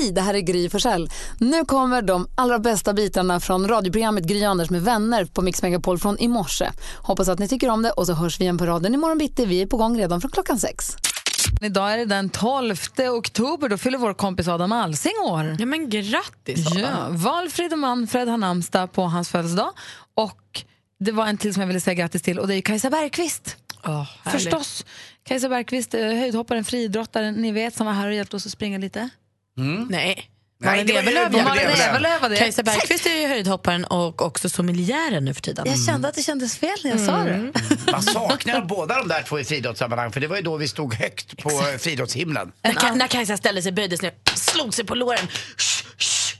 Hej, det här är Gry Forssell. Nu kommer de allra bästa bitarna från radioprogrammet Gry Anders med vänner på Mix Megapol från i morse. Hoppas att ni tycker om det och så hörs vi igen på raden imorgon bitti. Vi är på gång redan från klockan sex. Idag är det den 12 oktober, då fyller vår kompis Adam Alsing år. Ja men grattis Adam. Ja, Valfrid och Manfred har namnsdag på hans födelsedag. Och det var en till som jag ville säga grattis till och det är Kajsa Bergqvist. Oh, Förstås. Kajsa Bergqvist, eh, höjdhopparen, friidrottaren, ni vet, som var här och hjälpte oss att springa lite. Mm. Nej. Nej, det var ju Malin Evelöv. Evelöv var det. Kajsa Bergqvist är ju höjdhopparen och också sommeliären nu för tiden. Jag kände att det kändes fel när jag sa det. Man saknar båda de där två i friidrottssammanhang för det var ju då vi stod högt på friidrottshimlen. När, Ka- när Kajsa ställde sig, böjde sig ner, slog sig på låren. Shh, shh.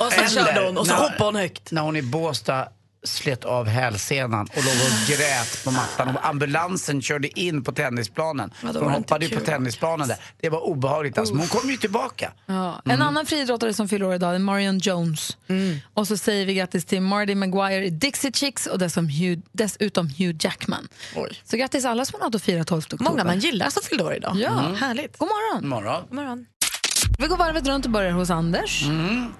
Och Eller körde hon och så hoppade hon högt. När hon i Båstad slet av hälsenan och låg och grät på mattan och ambulansen körde in på tennisplanen. Ja, då hon hoppade ju på tennisplanen där. Det var obehagligt alltså. Men hon kom ju tillbaka. Ja. En annan friidrottare som fyller år idag är Marion Jones. Och så säger vi grattis till Marty Maguire i Dixie Chicks och dessutom Hugh, dessutom Hugh Jackman. Oj. Så grattis alla som har något att fira 12 oktober. Många man gillar som fyllde år idag. Ja, Härligt. God morgon. Morgon. God morgon. Vi går varvet runt och börjar hos Anders.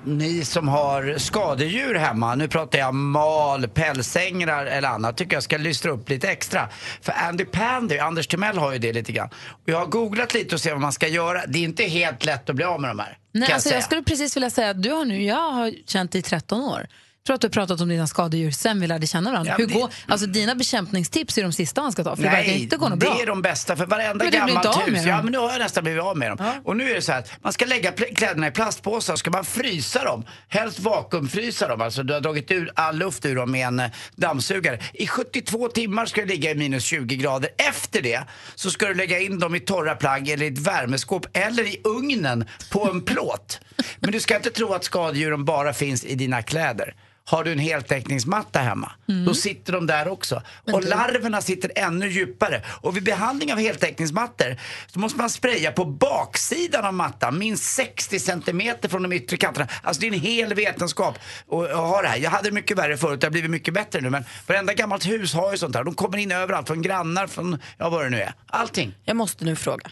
Ni som har skadedjur hemma, nu pratar jag mal, pälsängrar eller annat, tycker jag ska lystra upp lite extra. För Andy Pandy, Anders Timell har ju det lite grann. Och jag har googlat lite och ser vad man ska göra. Det är inte helt lätt att bli av med de här. Nej, kan alltså jag jag skulle precis vilja säga att du har nu, jag har känt dig i 13 år. Tror att du har pratat om dina skadedjur sen vi lärde känna varandra. Ja, Hur det- går, alltså dina bekämpningstips är de sista man ska ta, för det verkar inte gå något det bra. är de bästa för varenda Men gammalt hus. Ja, men nu har jag nästan blivit av med dem. Och nu är det så här att man ska lägga kläderna i plastpåsar, ska man frysa dem, helst vakuumfrysa dem, alltså du har dragit ur all luft ur dem med en eh, dammsugare. I 72 timmar ska det ligga i minus 20 grader. Efter det så ska du lägga in dem i torra plagg eller i ett värmeskåp eller i ugnen på en plåt. Men du ska inte tro att skadedjuren bara finns i dina kläder. Har du en heltäckningsmatta hemma, då sitter de där också. och larverna sitter ännu djupare. Och vid behandling av heltäckningsmattor så måste man spraya på baksidan av mattan, minst 60 centimeter från de yttre kanterna. Alltså det är en hel vetenskap att ha det här. Jag hade det mycket värre förut, det har blivit mycket bättre nu. Men varenda gammalt hus har ju sånt här. De kommer in överallt, från grannar, från ja vad det nu är. Allting. Jag måste nu fråga.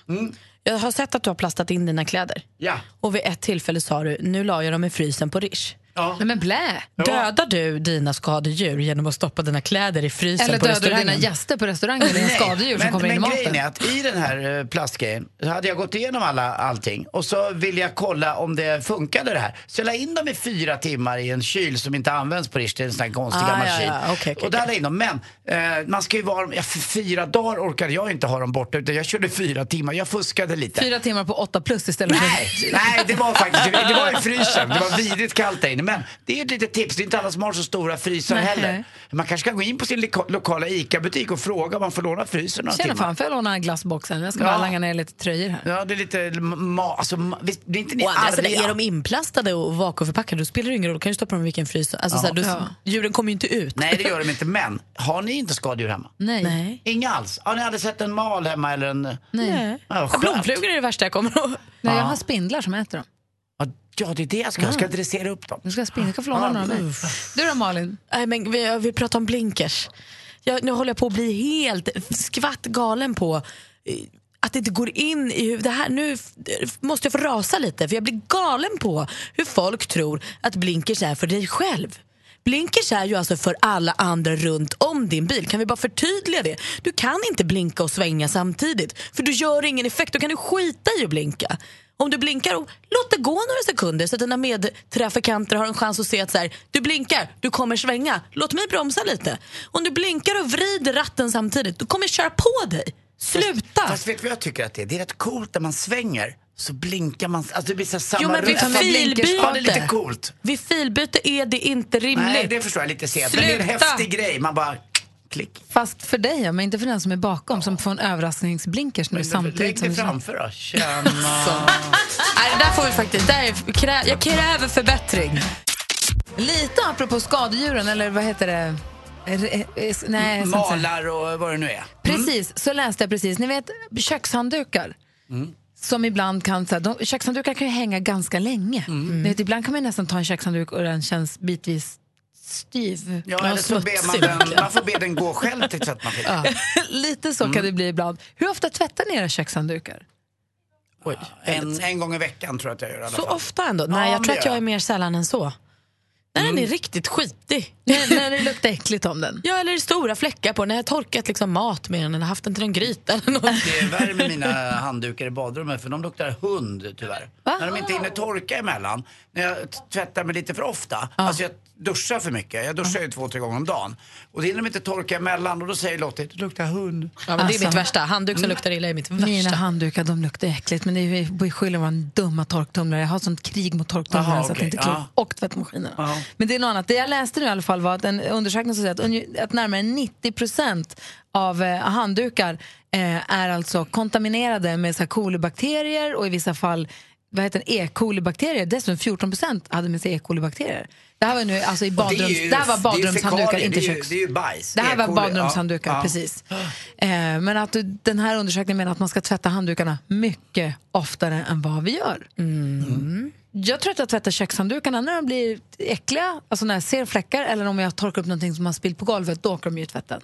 Jag har sett att du har plastat in dina kläder. Ja. Och vid ett tillfälle sa du, nu la jag dem i frysen på Rish. Ja. Nej, men blä! Dödar du dina skadedjur genom att stoppa dina kläder i frysen Eller på dödar du dina gäster på restaurangen, dina Nej, skadedjur som men, kommer in i men maten? grejen är att i den här eh, plastgrejen så hade jag gått igenom alla, allting och så ville jag kolla om det funkade det här. Så jag la in dem i fyra timmar i en kyl som inte används på Rish, det är en sån här konstig Ah, ja, ja, okej, okej, och där la jag in dem. Men eh, man ska ju vara, ja, för fyra dagar orkade jag inte ha dem borta utan jag körde fyra timmar. Jag fuskade lite. Fyra timmar på åtta plus istället för... Nej, nej, det var faktiskt det var i frysen. Det var vidrigt kallt där inne. Men det är ett litet tips. Det är inte alla som har så stora frysar Nej. heller. Man kanske kan gå in på sin loka- lokala ICA-butik och fråga om man får låna frysen några Tjena timmar. fan, får jag låna glassboxen? Jag ska Ja. bara langa ner lite tröjor här. Ja, det är lite ma- alltså, ma- visst, blir inte ni Å andra sidan, arga? är de inplastade och vakuumförpackade då spelar det ingen roll. Då kan du stoppa dem i vilken frys. Alltså, så här, då, Ja. Djuren kommer ju inte ut. Nej, det gör de inte. Men har ni inte skadedjur hemma? Nej. Nej. Inga alls? Har ni aldrig sett en mal hemma eller en... Nej. Ja. Blomflugor är det värsta jag kommer ihåg. Nej, jag har spindlar som äter dem. Ja, det är det jag ska. Jag ska dressera upp dem. Du ska springa, jag kan få låna några av mig. Du då Malin? Nej, men vi, vi pratar om blinkers. Jag, nu håller jag på att bli helt skvatt galen på eh, att det inte går in i huvudet. Det här, nu måste jag få rasa lite för jag blir galen på hur folk tror att blinkers är för dig själv. Blinkers är ju alltså för alla andra runt om din bil. Kan vi bara förtydliga det? Du kan inte blinka och svänga samtidigt för du gör ingen effekt. Då kan du skita i att blinka. Om du blinkar, och låt det gå några sekunder så att dina medtrafikanter har en chans att se att så här, du blinkar, du kommer svänga. Låt mig bromsa lite. Om du blinkar och vrider ratten samtidigt, då kommer köra på dig. Sluta! Fast vet du vad jag tycker att det är? Det är rätt coolt när man svänger så blinkar man. Alltså det blir så samma Jo, men vid filbyte. Ja, det är lite coolt. Vid filbyte är det inte rimligt. Nej, det förstår jag lite sent. Men det är en Sluta! häftig grej. Man bara klick. Fast för dig, ja, men inte för den som är bakom som får en överraskningsblinkers nu samtidigt. Lägg dig framför då. Tjena. Nej, det där får vi faktiskt, där är, krä, jag kräver förbättring. Lite apropå skadedjuren, eller vad heter det? Re- eh, Nej. Malar och vad det nu är. Precis, så läste jag precis. Ni vet kökshanddukar. Som ibland kan, så här, de, kökshanddukar kan ju hänga ganska länge. Ni vet, ibland kan man nästan ta en kökshandduk och den känns bitvis styv. Ja, eller så ber man, den, man får be den gå själv till tvättmaskinen. Lite så kan det bli ibland. Hur ofta tvättar ni era kökshanddukar? En, en gång i veckan tror jag att jag gör i alla Så fall. ofta ändå? Nej, Ja, jag tror att jag är mer sällan än så. När den är Mm. riktigt skitig. när, det luktar äckligt om den. Ja, eller stora fläckar på den. När jag har torkat liksom mat med den eller haft den till en gryta eller något. Det är värre med mina handdukar i badrummet för de luktar hund tyvärr. När de inte hinner torka emellan. När jag tvättar mig lite för ofta. Alltså jag duschar för mycket. Jag duschar ju två, tre gånger om dagen. Och det hinner de inte torka emellan och då säger Lottie, det luktar hund. Ja, men det är Alltså. mitt värsta. Handduk som luktar illa är mitt värsta. Mina handdukar de luktar äckligt men det är skyller våra dumma torktumlare. Jag har sånt krig mot torktumlare Aha, så att det inte är klokt. ja. Och tvättmaskinerna. Men det är något annat. Det jag läste nu i alla fall var att en undersökning som säger att, att närmare 90 procent av eh, handdukar eh, är alltså kontaminerade med så här kolibakterier och i vissa fall vad heter E. coli-bakterier. Dessutom 14 procent hade med sig E. coli-bakterier. Det här var nu alltså i badrums, det, ju- här var det är ju badrumshanddukar, inte det är ju- köks. Det är ju bajs. Det här var E. badrumshanddukar, ja. Precis. Eh, men att den här undersökningen menar att man ska tvätta handdukarna mycket oftare än vad vi gör. Jag tror att jag tvättar kökshanddukarna när de blir äckliga, alltså när jag ser fläckar eller om jag torkar upp någonting som har spillt på golvet, då åker de ju i tvätten.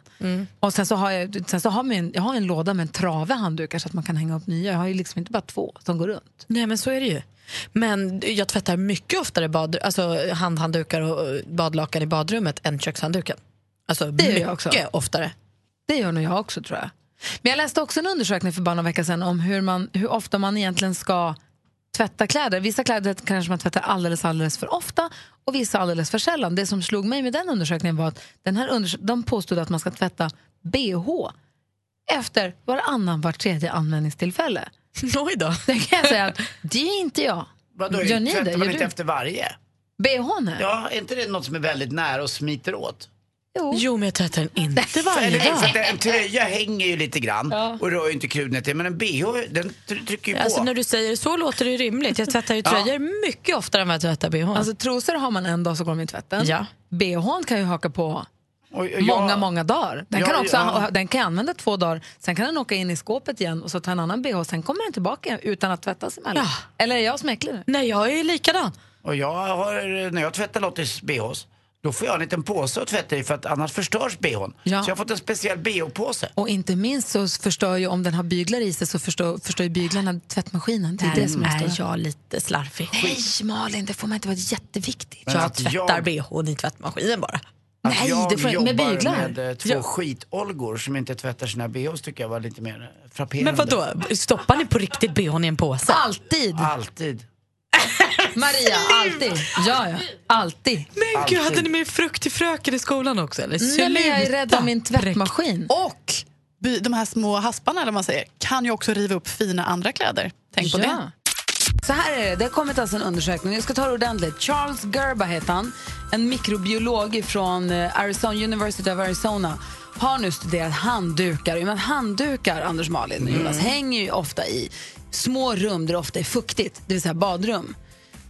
Och sen så har jag, sen så har jag, en, jag har en låda med en trave handdukar så att man kan hänga upp nya. Jag har ju liksom inte bara två som går runt. Nej, men så är det ju. Men jag tvättar mycket oftare bad, alltså handhanddukar och badlakan i badrummet än kökshandduken. Alltså Det gör jag mycket också. oftare. Det gör nog jag också tror jag. Men jag läste också en undersökning för bara några veckor sedan om hur, man, hur ofta man egentligen ska tvätta kläder. Vissa kläder kanske man tvättar alldeles, alldeles för ofta och vissa alldeles för sällan. Det som slog mig med den undersökningen var att den här undersök- de påstod att man ska tvätta bh efter varannan, var tredje användningstillfälle. Oj då. Det kan jag säga att det är inte jag. Vadå, Gör ni tvättar det? man Gör inte du? efter varje? Är? Ja, är inte det något som är väldigt nära och smiter åt? Jo. Jo, men jag tvättar den inte varje för dag. att en tröja hänger ju lite grann och rör ju inte krudnet men en bh den tr- trycker ju på. Alltså, när du säger så låter det rimligt. Jag tvättar ju tröjor mycket oftare än vad jag tvättar bh. Alltså trosor har man en dag så går de i tvätten. Ja. Bhn kan ju haka på Och- och jag- många, många dagar. Den, Ja, kan också, ja. den kan jag använda två dagar, sen kan den åka in i skåpet igen och så ta en annan bh, sen kommer den tillbaka utan att tvättas emellan. Ja. Eller är jag som är äcklig nu? Nej, jag är likadan. Och jag har, när jag tvättar Lottis bhs, då får jag en liten påse att tvätta i för att annars förstörs bhn. Ja. Så jag har fått en speciell bh-påse. Och inte minst så förstör ju, om den har byglar i sig så förstör, förstör ju byglarna tvättmaskinen. Det är det som är, stora. jag lite slarvig. Nej Malin, det får man inte vara jätteviktigt. Men Jag att tvättar jag- bhn i tvättmaskinen bara. Att Nej, jag det får- med jobbar byglar. med eh, två Ja. skitolgor som inte tvättar sina bhs tycker jag var lite mer frapperande. Men vadå, stoppar ni på riktigt bhn i en påse? Alltid! Alltid. Maria, alltid. Ja, ja. Alltid. Men gud, hade ni med frukt till fröken i skolan också? Eller? Nej, men jag är rädd om min tvättmaskin. Och de här små hasparna eller man säger, kan ju också riva upp fina andra kläder. Tänk på det. Så här är det, det har kommit alltså en undersökning. Jag ska ta det ordentligt. Charles Gerba heter han, en mikrobiolog från Arizona, University of Arizona har nu studerat handdukar. Men handdukar, Anders Malin och Jonas, hänger ju ofta i små rum där det ofta är fuktigt, det vill säga badrum.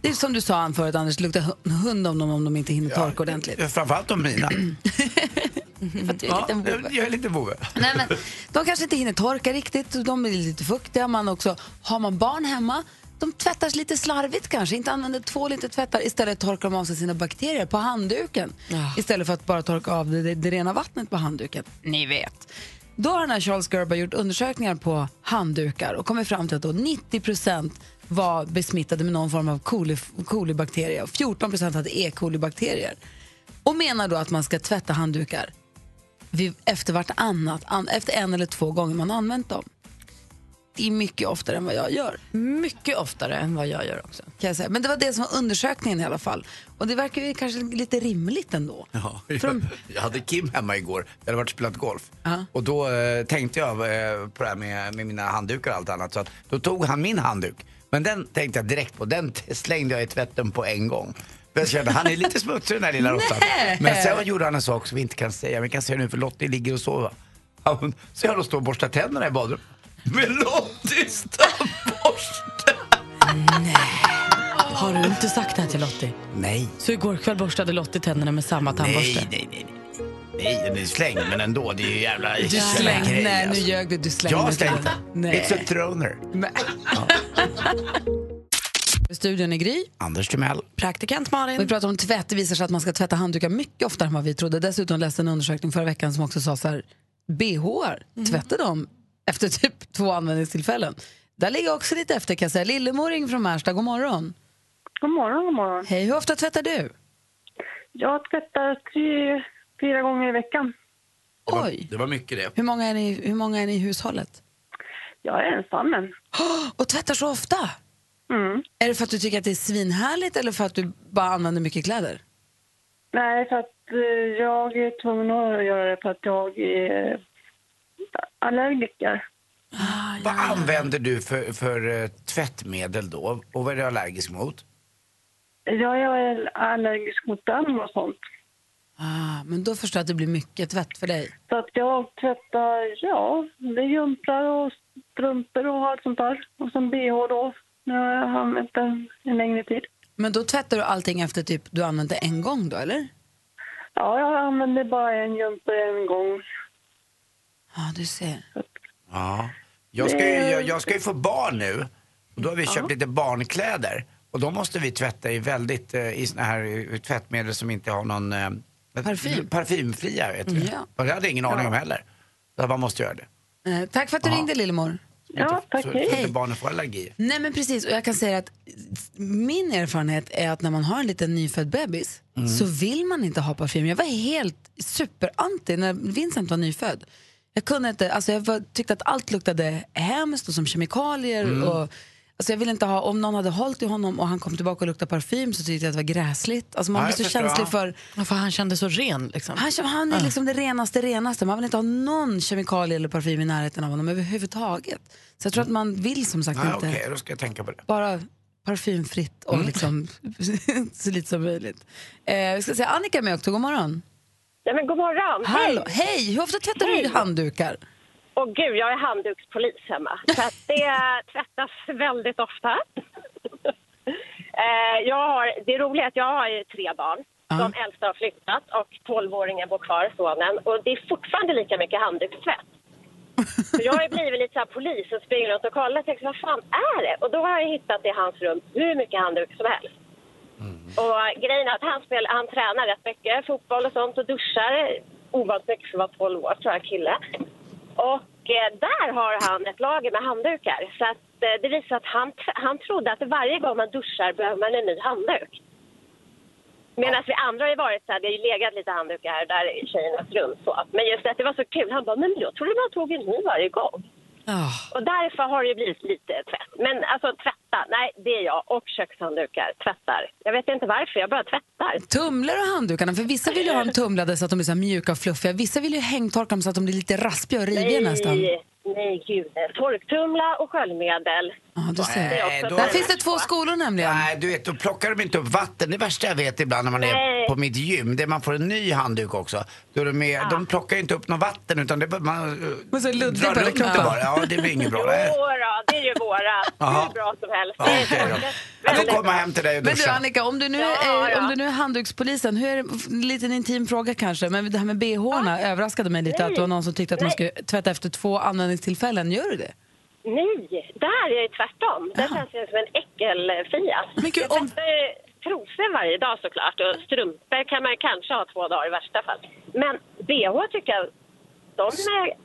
Det är som du sa förut, Anders, det luktar hu- hund om dem om de inte hinner torka ordentligt. Ja, Framförallt de mina. För att du är Ja, liten vovve. jag är lite. Nej, men de kanske inte hinner torka riktigt, och de är lite fuktiga. Man också, har man barn hemma, de tvättas lite slarvigt kanske, inte använder tvål, inte tvättar. Istället torkar de av sig sina bakterier på handduken. Istället för att bara torka av det, det, det rena vattnet på handduken. Ni vet. Då har den här Charles Gerber gjort undersökningar på handdukar och kommit fram till att då 90% var besmittade med någon form av coli, kolibakterie och 14% hade E. coli-bakterier. Och menar då att man ska tvätta handdukar vid, efter vartannat, an, efter en eller två gånger man använt dem. Det är mycket oftare än vad jag gör. Mycket oftare än vad jag gör också. Kan jag säga. Men det var det som var undersökningen i alla fall. Och det verkar ju kanske lite rimligt ändå. Ja, de- jag hade Kim hemma igår, jag hade varit och spelat golf. Ja. Och då eh, tänkte jag eh, på det här med, med mina handdukar och allt annat. Så att, då tog han min handduk. Men den tänkte jag direkt på, den slängde jag i tvätten på en gång. Jag kände, han är lite smutsig den här lilla råttan. Men sen gjorde han en sak som vi inte kan säga. Men vi kan säga nu för Lottie ligger och sover. Så jag då står och borstar tänderna i badrummet. Med Lotties tandborste! Har du inte sagt det här till Lottie? Nej. Så igår kväll borstade Lottie tänderna med samma tandborste? Nej, nej, nej. nej. Nej, den är slängd men ändå. Det är ju jävla... Du slängde, grej, nej nu alltså. ljög du, du slängde. Jag den. Nej. It's a throner. Studion är Gry. Anders Timell. Praktikant Vi Malin. pratar om tvätt. Det visar sig att man ska tvätta handdukar mycket oftare än vad vi trodde. Dessutom läste en undersökning förra veckan som också sa så här, bh tvättar de efter typ två användningstillfällen. Där ligger jag också lite efter kan jag säga. Lillemor ringer från Märsta, god morgon. God morgon, god morgon. Hej, hur ofta tvättar du? Jag tvättar tre, fyra gånger i veckan. Det var, Oj, det var mycket det. hur många är ni, hur många är ni i hushållet? Jag är ensam, men... Och tvättar så ofta? Mm. Är det för att du tycker att det är svinhärligt eller för att du bara använder mycket kläder? Nej, för att eh, jag är tvungen att göra det för att jag är allergiker. Vad använder du för, för eh, tvättmedel då? Och vad är du allergisk mot? Jag är allergisk mot damm och sånt. Ah, men då förstår jag att det blir mycket tvätt för dig. Så att jag tvättar, ja, det är jumprar och strumpor och allt sånt där. Och sen bh då, när jag har använt den en längre tid. Men då tvättar du allting efter typ du använt det en gång då, eller? Ja, jag använder bara en jumper en gång. Ja, du ser. Ja. Jag ska, ju, jag, jag ska ju få barn nu. Och då har vi köpt lite barnkläder. Och då måste vi tvätta i väldigt, eh, i såna här eh, tvättmedel som inte har någon... Eh, Parfym. Parfymfria, vet du. Ja. Och det hade jag ingen aning om heller. Så man måste göra det. Eh, tack för att du ringde Lillemor. Ja, tack. Så, hej. så inte barnen får allergier. Nej men precis, och jag kan säga att min erfarenhet är att när man har en liten nyfödd bebis så vill man inte ha parfym. Jag var helt superanti när Vincent var nyfödd. Jag kunde inte, alltså jag var, tyckte att allt luktade hemskt och som kemikalier. Och, alltså jag ville inte ha, om någon hade hållit i honom och han kom tillbaka och luktade parfym så tyckte jag att det var gräsligt. Alltså man Ja, blir så känslig för Ja, För han kände så ren. Liksom. han, han är liksom det renaste, renaste. Man vill inte ha någon kemikalie eller parfym i närheten av honom överhuvudtaget. Så jag tror att man vill som sagt Ja, inte Okej, då ska jag tänka på det. bara parfymfritt och liksom så lite som möjligt. Eh, vi ska se, Annika är med också, god morgon. Ja, men god morgon. Hallå, hej! Hur ofta tvättar du Hej. handdukar? Och gud, jag är handdukspolis hemma. Så att det tvättas väldigt ofta. Eh, jag har, det roliga är att jag har tre barn. De äldsta har flyttat och 12-åringen bor kvar, sonen. Och det är fortfarande lika mycket handdukstvätt. Så jag har ju blivit lite så här polis och springer runt och kollar och tänker, vad fan är det? Och då har jag hittat i hans rum hur mycket handduk som helst. Och grejen är att han, spelar, han tränar rätt mycket, fotboll och sånt, och duschar ovanligt mycket för att vara 12 år, tror jag, kille. Och eh, där har han ett lager med handdukar. Så att, eh, det visar att han, han trodde att varje gång man duschar behöver man en ny handduk. Medan vi andra har ju varit så här, det har ju legat lite handdukar här där i tjejernas rum. Så. Men just att det var så kul, han bara, men jag trodde man tog en ny varje gång. Oh. Och därför har det blivit lite tvätt. Men alltså tvätta, nej det är jag. Och kökshanddukar, tvättar. Jag vet inte varför, jag bara tvättar. Tumlar du handdukarna? För vissa vill ju ha dem tumlade så att de är så mjuka och fluffiga. Vissa vill ju hängtorka dem så att de blir lite raspiga och riviga nästan. Nej, gud. Torktumla och sköljmedel. Ja, du ser. Nej, då- Där finns det två skolor nämligen. Nej, du vet, då plockar de inte upp vatten. Det värsta jag vet ibland när man är Nej. på mitt gym, det är man får en ny handduk också. Då är de, med, de plockar ju inte upp något vatten utan det, man uh, Men så luddigt drar runt det kroppen. bara. Ja, det blir inget bra. Nej. då, det är ju våra. Jaha. Hur bra som helst. Ja, Det är okej då. Jag får komma bra. hem till dig och Men du duscha. Annika, om du nu, Ja, är, ja. om du nu är handdukspolisen, hur är det, en liten intim fråga kanske, men det här med bh-orna överraskade mig lite Nej. att det var någon som tyckte att man skulle tvätta efter två användningstillfällen. Gör du det? Nej, där är det tvärtom. Det känns ju som en äckelfia. Men gud, jag om- trosor varje dag såklart och strumpor kan man kanske ha två dagar i värsta fall. Men bh tycker jag, de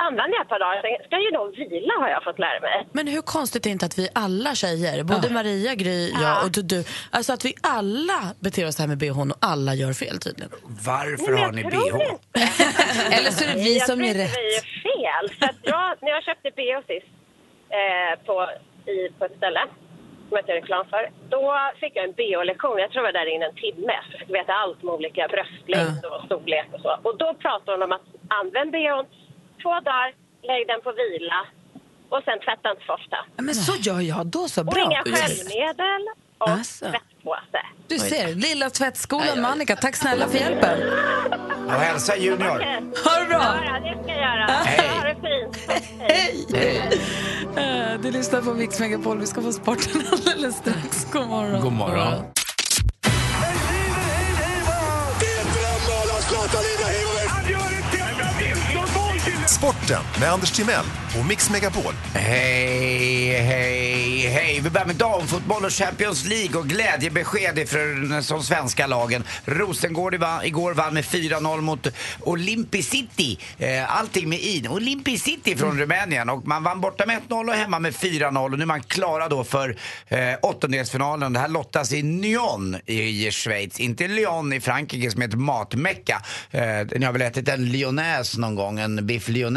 använder jag ett par dagar. Sen ska ju de vila har jag fått lära mig. Men hur konstigt är det inte att vi alla tjejer, både Maria, Gry, jag och du, du, alltså att vi alla beter oss här med bhn och alla gör fel tydligen. Varför har jag ni bh? Eller så är det vi jag som tror är inte rätt. vi är fel. För att jag, när jag köpte bh sist eh, på, i, på ett ställe som jag inte reklam för, då fick jag en bh-lektion. Jag tror jag var där inne en timme. Jag fick veta allt om olika bröstlängd och storlek och så. Och då pratade hon om att använd bhn två dagar, lägg den på vila och sen tvätta inte för ofta. Men så gör jag, då så. Och Bra. inga sköljmedel och Alltså. tvättpåse. Du ser, lilla tvättskolan med Annika. Tack snälla för hjälpen. Och hälsa Junior. Ha det bra. Ja, det ska jag göra. Hej. Ha det fint. Hej! Eh, Du lyssnar på Mix Megapol. Vi ska få sporten alldeles strax. God morgon. God morgon. Sporten med Anders Timell och Mix Megapol. Hej, hej, hej. Vi börjar med damfotboll och Champions League och glädjebesked från de svenska lagen. Rosengård igår vann med 4-0 mot Olympi City. Eh, allting med in. Olympi City från Rumänien och man vann borta med 1-0 och hemma med 4-0 och nu är man klara då för eh, åttondelsfinalen. Det här lottas i Nyon i Schweiz, inte Lyon i Frankrike som är ett matmecka. Eh, ni har väl ätit en lyonnaise någon gång, en biff lyonnaise?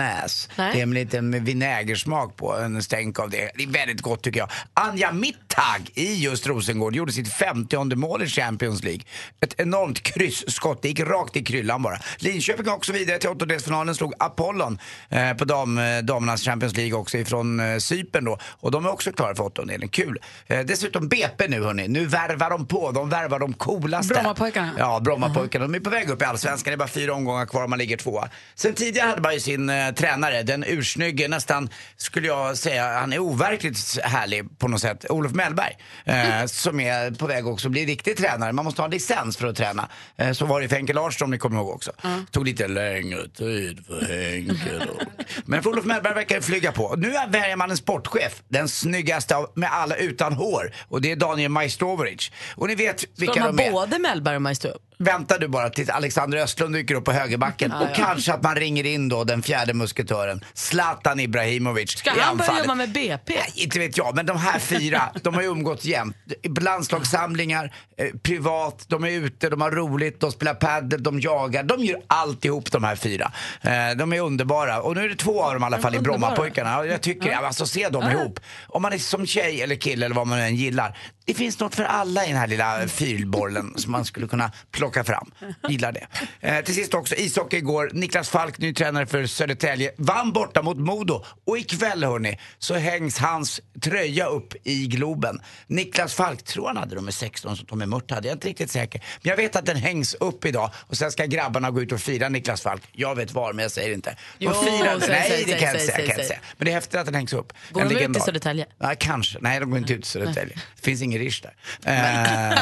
Nej. Det är en liten vinägersmak på, en stänk av det. Det är väldigt gott tycker jag. Anja Mittag i just Rosengård gjorde sitt 50 mål i Champions League. Ett enormt kryssskott, det gick rakt i kryllan bara. Linköping också vidare till åttondelsfinalen, slog Apollon eh, på dam, eh, damernas Champions League också ifrån eh, Cypern då. Och de är också klara för åttondelen, kul. Eh, dessutom BP nu hörni, nu värvar de på, de värvar de coolaste. Brommapojkarna. Ja, Brommapojkarna. De är på väg upp i Allsvenskan, det är bara fyra omgångar kvar och man ligger tvåa. Sen tidigare hade man ju sin eh, tränare, den ursnygge, nästan skulle jag säga, han är overkligt härlig på något sätt, Olof Mellberg. Eh, som är på väg också att bli riktig tränare. Man måste ha en licens för att träna. Eh, så var det för Henke Larsson om ni kommer ihåg också. Tog lite längre tid för Henke då. Men för Olof Mellberg verkar flyga på. Nu är- väljer man en sportchef, den snyggaste av, med alla utan hår. Och det är Daniel Majstorovic. Och ni vet vilka de de är. både Mellberg och Majstro? Väntar du bara tills Alexander Östlund dyker upp på högerbacken och kanske att man ringer in då den fjärde musketören, Zlatan Ibrahimovic Ska i han börja jobba med BP? Nej, inte vet jag, men de här fyra, de har ju umgåtts jämt. Landslagssamlingar, eh, privat, de är ute, de har roligt, de spelar padel, de jagar. De gör alltihop de här fyra. Eh, de är underbara. Och nu är det två av dem i alla fall i. Brommapojkarna. Ja, Jag tycker, alltså se dem ihop. Om man är som tjej eller kille eller vad man än gillar. Det finns något för alla i den här lilla fyrbollen som man skulle kunna plocka fram. Gillar det. Eh, till sist också ishockey igår. Niklas Falk, ny tränare för Södertälje, vann borta mot Modo. Och ikväll hörni, så hängs hans tröja upp i Globen. Niklas Falk, tror han hade nummer 16 som Tommy Mört hade, jag är inte riktigt säker. Men jag vet att den hängs upp idag och sen ska grabbarna gå ut och fira Niklas Falk. Jag vet var, men jag säger inte. Jo, Och fira, säg, nej, säg, det kan jag inte säg, säga. Men det är häftigt att den hängs upp. Går En de ut i legendar. Södertälje? Ja, kanske. Nej, de går inte ut i Södertälje. Det finns ingen rish där. Eh,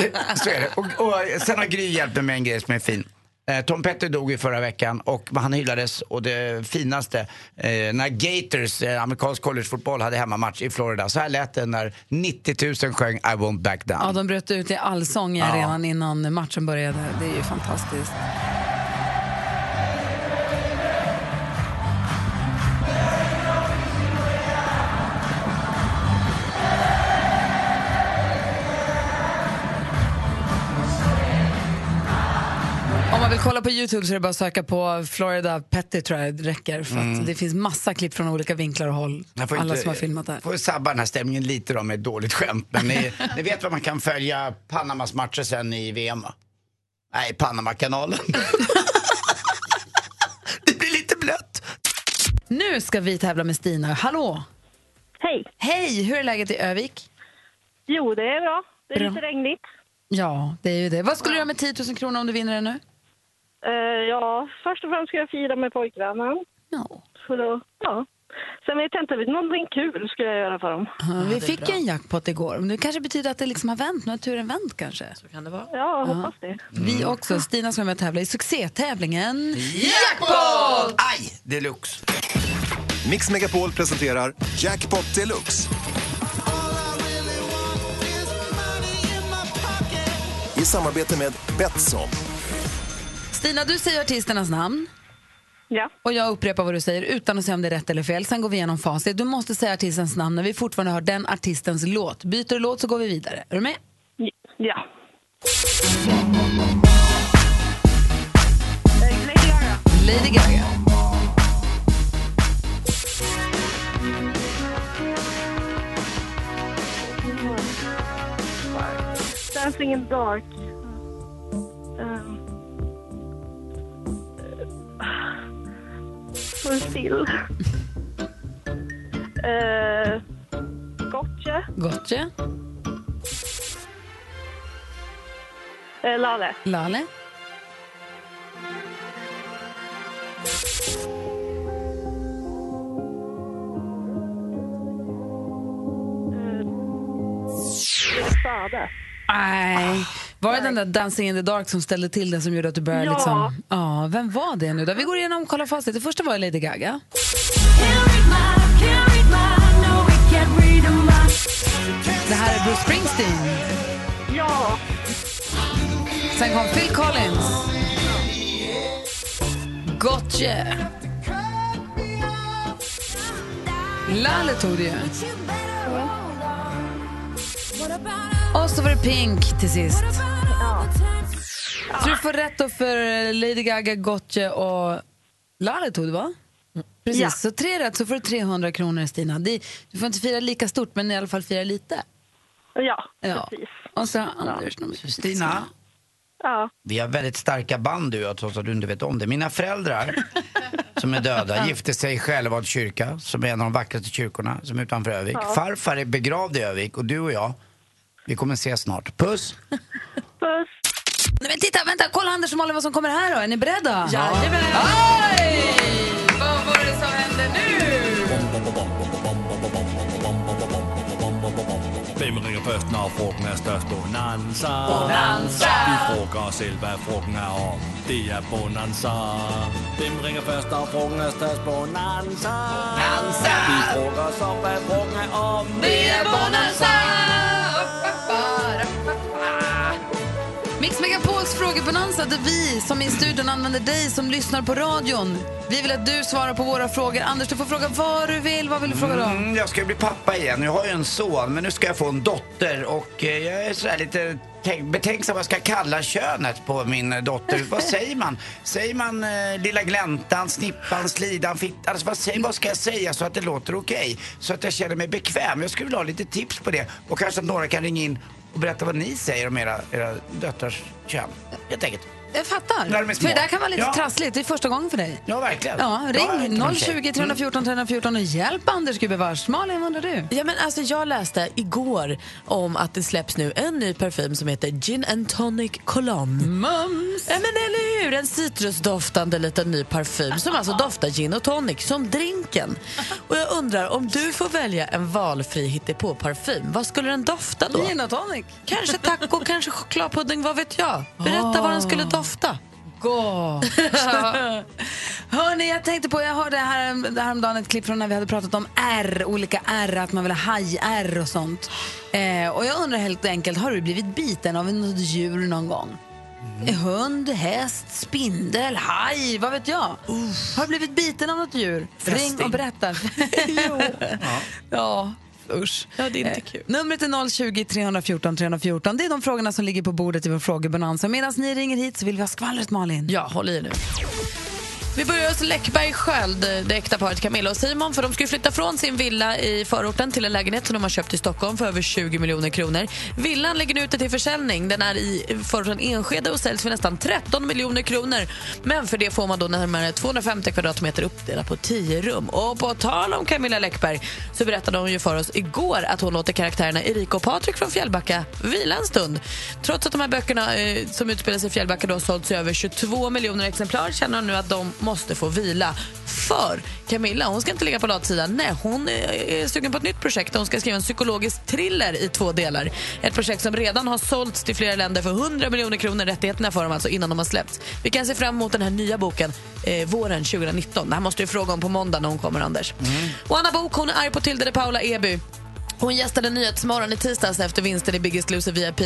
det- så är det. Och, och sen har Gry hjälpt mig med en grej som är fin. Eh, Tom Petty dog ju förra veckan och han hyllades och det finaste eh, när Gators, eh, amerikansk collegefotboll, hade hemmamatch i Florida. Så här lät det när 90 000 sjöng I won't back down. Ja, de bröt ut i allsång i Ja. arenan innan matchen började. Det är ju fantastiskt. Om man vill kolla på Youtube så är det bara att söka på Florida Petty tror jag det räcker. För att det finns massa klipp från olika vinklar och håll. Mm. Jag får Alla inte- som har filmat det här. får sabba den här stämningen lite då med ett dåligt skämt. Men ni, ni vet vad man kan följa Panamas matcher sen i VM? Nej, Panamakanalen. det blir lite blött. Nu ska vi tävla med Stina. Hallå! Hej. Hej! Hur är läget i Övik? Jo, det är bra. Det är Bra. lite regnigt. Ja, det är ju det. Vad skulle du göra med 10 000 kronor om du vinner den nu? Eh, ja, först och främst ska jag fira med pojkvännen. Ja. Då, ja. Sen vet jag inte, någonting kul ska jag göra för dem. vi fick en jackpot igår. Men det kanske betyder att det liksom har vänt. Nu har turen vänt kanske. Så kan det vara. Ja, jag hoppas det. Vi också. Stina ska med och tävla i succétävlingen Jackpot! Aj, deluxe. Mix Megapol presenterar Jackpot Deluxe. I samarbete med Betsson. Stina, du säger artisternas namn. Ja. Och jag upprepar vad du säger utan att säga om det är rätt eller fel. Sen går vi igenom facit. Du måste säga artistens namn när vi fortfarande hör den artistens låt. Byter du låt så går vi vidare. Är du med? Ja. Lady Gaga. Lady Gaga. Dancing in the dark. Um, Står still. Uh, Gotcha. Gotcha. Uh, Lale. Lale. Uh, Sade. Nej. Var det den där Dancing in the dark som ställde till det som gjorde att du började Ja. liksom... Ja, vem var det nu då? Vi går igenom och kollar facit. Det första var Lady Gaga. Det här är Bruce Springsteen. Ja. Sen kom Phil Collins. Gotye. Lalle tog det ju. Och så var det Pink till sist. Så du får rätt då för Lady Gaga, Gotye och Lalle tog det va? Precis, Ja. så tre rätt så får du 300 kronor Stina. Det, du får inte fira lika stort men i alla fall fira lite. Ja, Ja. precis. Och så Anders nummer Stina, Ja. vi har väldigt starka band du och jag, trots att du inte vet om det. Mina föräldrar, som är döda, gifte sig i Själevad kyrka, som är en av de vackraste kyrkorna, som är utanför Övik. Farfar är begravd i Övik och du och jag, vi kommer ses snart. Puss! Puss. Nej, men titta, vänta, kolla Anders och Malin vad som kommer här då. Är ni beredda? Jajamän. Oj! Vad var det som hände nu? Hvem ringer først, når frugten er størst? Bonanza. Bonanza. Vi frugger os selv, hvad frugten er om. Det er Bonanza. Hvem ringer først, når frugten er størst? Bonanza. Bonanza. Vi frugger os om, hvad frugten er om. Det är Bonanza! Megapols frågebonanza där vi som i studion använder dig som lyssnar på radion. Vi vill att du svarar på våra frågor. Anders, du får fråga vad du vill. Vad vill du fråga då? Mm, jag ska bli pappa igen. Jag har ju en son, men nu ska jag få en dotter och eh, jag är sådär lite tänk- betänksam vad jag ska kalla könet på min eh, dotter. vad säger man? Säger man eh, lilla gläntan, snippan, slidan, fittan? Alltså, vad, säger, vad ska jag säga så att det låter okej? Så att jag känner mig bekväm. Jag skulle vilja ha lite tips på det och kanske att några kan ringa in och berätta vad ni säger om era, era döttrars kön. Helt enkelt. Jag fattar. När de är små. För det där kan vara lite Ja. trassligt. Det är första gången för dig. Ja, verkligen. Ja, ring tjej. 020 314 314 och hjälp Anders gubevars. Malin, vad undrar du? Ja, men alltså, jag läste igår om att det släpps nu en ny parfym som heter Gin and Tonic Cologne. Mums! Ja, men eller hur? En citrusdoftande liten ny parfym som alltså doftar gin och tonic, som drinken. Och jag undrar, om du får välja en valfri hittepå-parfym, vad skulle den dofta då? Gin och tonic. Kanske taco, kanske chokladpudding, vad vet jag? Berätta vad den skulle dofta. Gott! Hörni, jag tänkte på, jag hörde här, häromdagen ett klipp från när vi hade pratat om R, olika R, att man vill ha haj-R och sånt. Eh, och jag undrar helt enkelt, har du blivit biten av något djur någon gång? Hund, häst, spindel, haj, vad vet jag? Har du blivit biten av något djur? Ring och berätta. ja. Usch. Ja, det är inte Eh, kul. Numret är 020 314 314. Det är de frågorna som ligger på bordet i vår frågebonanza. Medan ni ringer hit så vill vi ha skvallret, Malin. Ja, håll i nu. Vi börjar hos Läckberg Sköld, det äkta paret Camilla och Simon. För De ska flytta från sin villa i förorten till en lägenhet som de har köpt i Stockholm för över 20 miljoner kronor. Villan ligger nu ute till försäljning. Den är i förorten Enskede och säljs för nästan 13 miljoner kronor. Men för det får man då närmare 250 kvadratmeter uppdelat på 10 rum. Och på tal om Camilla Läckberg så berättade hon ju för oss igår att hon låter karaktärerna Erika och Patrik från Fjällbacka vila en stund. Trots att de här böckerna eh, som utspelar sig i Fjällbacka då har sålts i över 22 miljoner exemplar känner hon nu att de måste få vila. För Camilla, hon ska inte ligga på latsidan. Nej, hon är sugen på ett nytt projekt. Hon ska skriva en psykologisk thriller i två delar. Ett projekt som redan har sålts till flera länder för 100 miljoner kronor rättigheterna för dem alltså innan de har släppts. Vi kan se fram emot den här nya boken eh, våren 2019. Det här måste du fråga om på måndag när hon kommer, Anders. Och Anna Bok hon är arg på Tilde de Paula Eby. Hon gästade Nyhetsmorgon i tisdags efter vinsten i Biggest Loser VIP.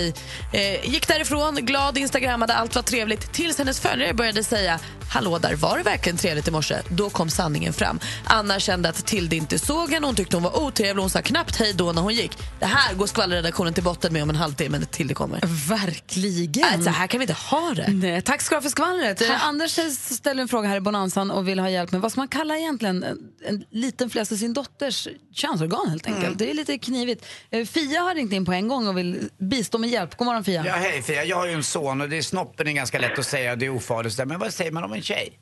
Eh, gick därifrån, glad, instagrammade, allt var trevligt tills hennes följare började säga Hallå där, var det verkligen trevligt i morse? Då kom sanningen fram. Anna kände att Tilde inte såg henne, hon tyckte hon var otrevlig hon sa knappt hej då när hon gick. Det här går skvallerredaktionen till botten med om en halvtimme när Tilde kommer. Verkligen. Äh, så här kan vi inte ha det. Nej, tack ska du ha för skvallret. Eh, Anders ställer en fråga här i Bonanzan och vill ha hjälp med vad ska man kalla egentligen en, en liten flös av sin dotters könsorgan helt enkelt. Det är lite knivigt. Eh, Fia har ringt in på en gång och vill bistå med hjälp. God morgon Fia. Ja, hej Fia. Jag har ju en son och det är snoppen är ganska lätt att säga, det är ofarligt. Men vad säger man om en tjej?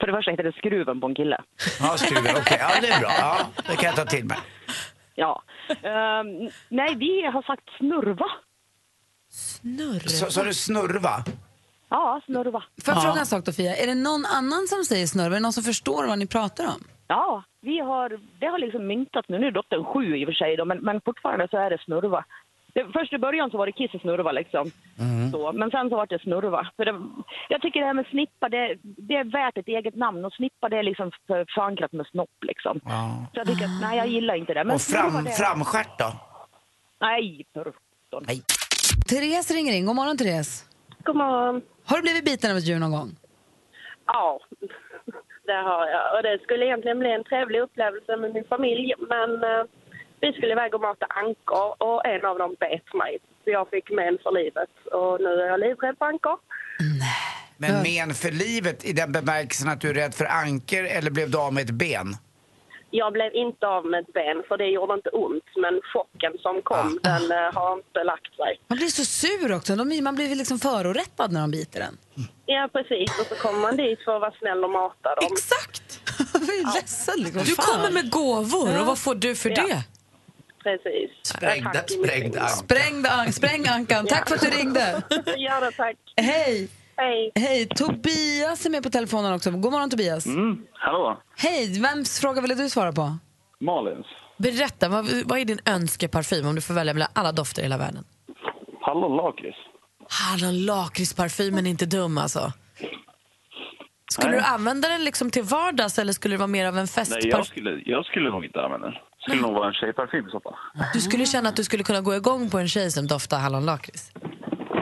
För det första heter det skruven på en kille. Ja, skruven. Okej, ja det är bra. Ja, det kan jag ta till mig. Ja. Ehm, nej, vi har sagt snurva. Snurr. Så, så du snurva? Ja, snurva. Får jag fråga en sak då Fia? Är det någon annan som säger snurr? Är det någon som förstår vad ni pratar om? Ja, vi har, det har liksom myntat nu. Nu är dottern sju i och för sig, då, men, men fortfarande så är det snurva. Det, först i början så var det Kiss och Snurva liksom. Så, men sen så var det Snurva. För det, jag tycker det här med snippa, det, det är värt ett eget namn och snippa det är liksom för, förankrat med snopp liksom. Ja. Så jag tycker att, nej jag gillar inte det. Men Och fram, det, framstjärt då? Nej, för Nej. Therese ringer in. God morgon, Therese. God morgon. Har du blivit biten av ett djur någon gång? Ja, det har jag. Och det skulle egentligen bli en trevlig upplevelse med min familj, men eh, vi skulle iväg och mata ankor och en av dem bet mig. Så jag fick men för livet och nu är jag livrädd för ankor. Men men för livet i den bemärkelsen att du är rädd för anker eller blev du av med ett ben? Jag blev inte av med ett ben för det gjorde inte ont, men chocken som kom Ah. den eh, har inte lagt sig. Man blir så sur också. De, man blir väl liksom förorättad när de biter en. Ja, precis. Och så kommer man dit för att vara snäll och mata dem. Exakt! Jag blir ledsen. Liksom. Du kommer med gåvor och vad får du för Ja. det? Precis. Sprängda, sprängda anka. Sprängd an- Spräng ankan. Tack för att du ringde. Ja, tack. Hej! Hej. Hej! Tobias är med på telefonen också. God morgon, Tobias. Mm, hallå? Hej! Vems fråga ville du svara på? Malins. Berätta, vad, vad är din önskeparfym om du får välja mellan alla dofter i hela världen? Hallonlakrits. Hallon lakritsparfymen är inte dum alltså. Skulle Nej. du använda den liksom till vardags eller skulle det vara mer av en Nej, jag festparfym? skulle, jag skulle nog inte använda den. skulle nog vara en tjejparfym i så fall. Du skulle känna att du skulle kunna gå igång på en tjej som doftar hallonlakrits?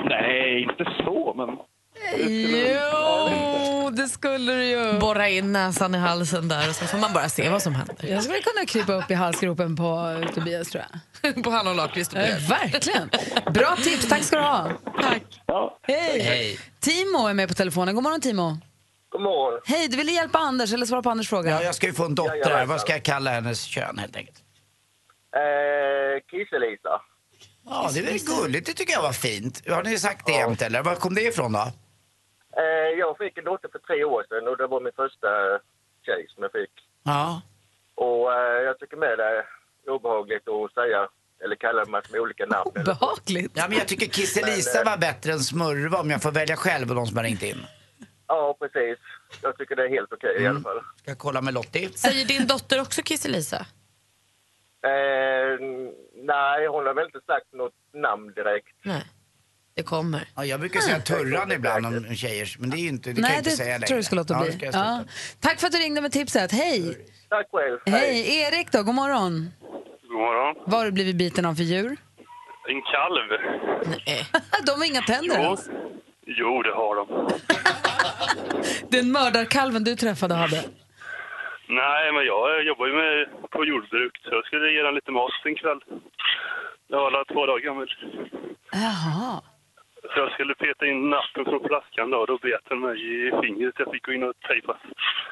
Nej, inte så, men... Jo, det skulle du ju. Borra in näsan i halsen där och så får man bara se vad som händer. Jag skulle kunna krypa upp i halsgropen på Tobias, tror jag. på hallonlakrits. Eh, verkligen. Bra tips. Tack ska du ha. Ja. Hej. Hej. Timo är med på telefonen. God morgon, Timo. God morgon. Hej, du ville hjälpa Anders eller svara på Anders fråga? Ja, jag ska ju få en dotter här. Vad ska jag kalla hennes kön helt enkelt? Eh, Kisselisa. Ja, det är väl gulligt. Det tycker jag var fint. Har ni sagt det jämt eller? Var kom det ifrån då? Eh, jag fick en dotter för tre år sedan och det var min första tjej som jag fick. Ja. Och eh, jag tycker med det är obehagligt att säga eller kalla dem med olika namn. Behagligt. Ja, men jag tycker Kisselisa eh, var bättre än Smurva om jag får välja själv och de som har ringt in. Ja, precis. Jag tycker det är helt okej i alla fall. Ska jag kolla med Lottie? Säger din dotter också Kisselisa? Eh, nej, hon har väl inte sagt något namn direkt. Nej, det kommer. Ja, jag brukar säga Turran ibland om tjejer, men det är ju inte, det kan jag Nej, inte det säga längre. tror jag ska låta Ja, bli. det ska jag Ja. sluta. Tack för att du ringde med tipset. Hej! Tack själv. Hej! Erik då, god morgon. God morgon. Vad har du blivit biten av för djur? En kalv. Nej. De har inga tänder Jo. ens. Jo, det har de. Den mördarkalven du träffade hade. Nej, men jag jobbar ju med, på jordbruk, så jag skulle ge den lite mat en kväll. Jag var alla två dagar gammal. Jaha. Så jag skulle peta in nappen från flaskan då, och då bet den mig i fingret. Jag fick gå in och tejpa.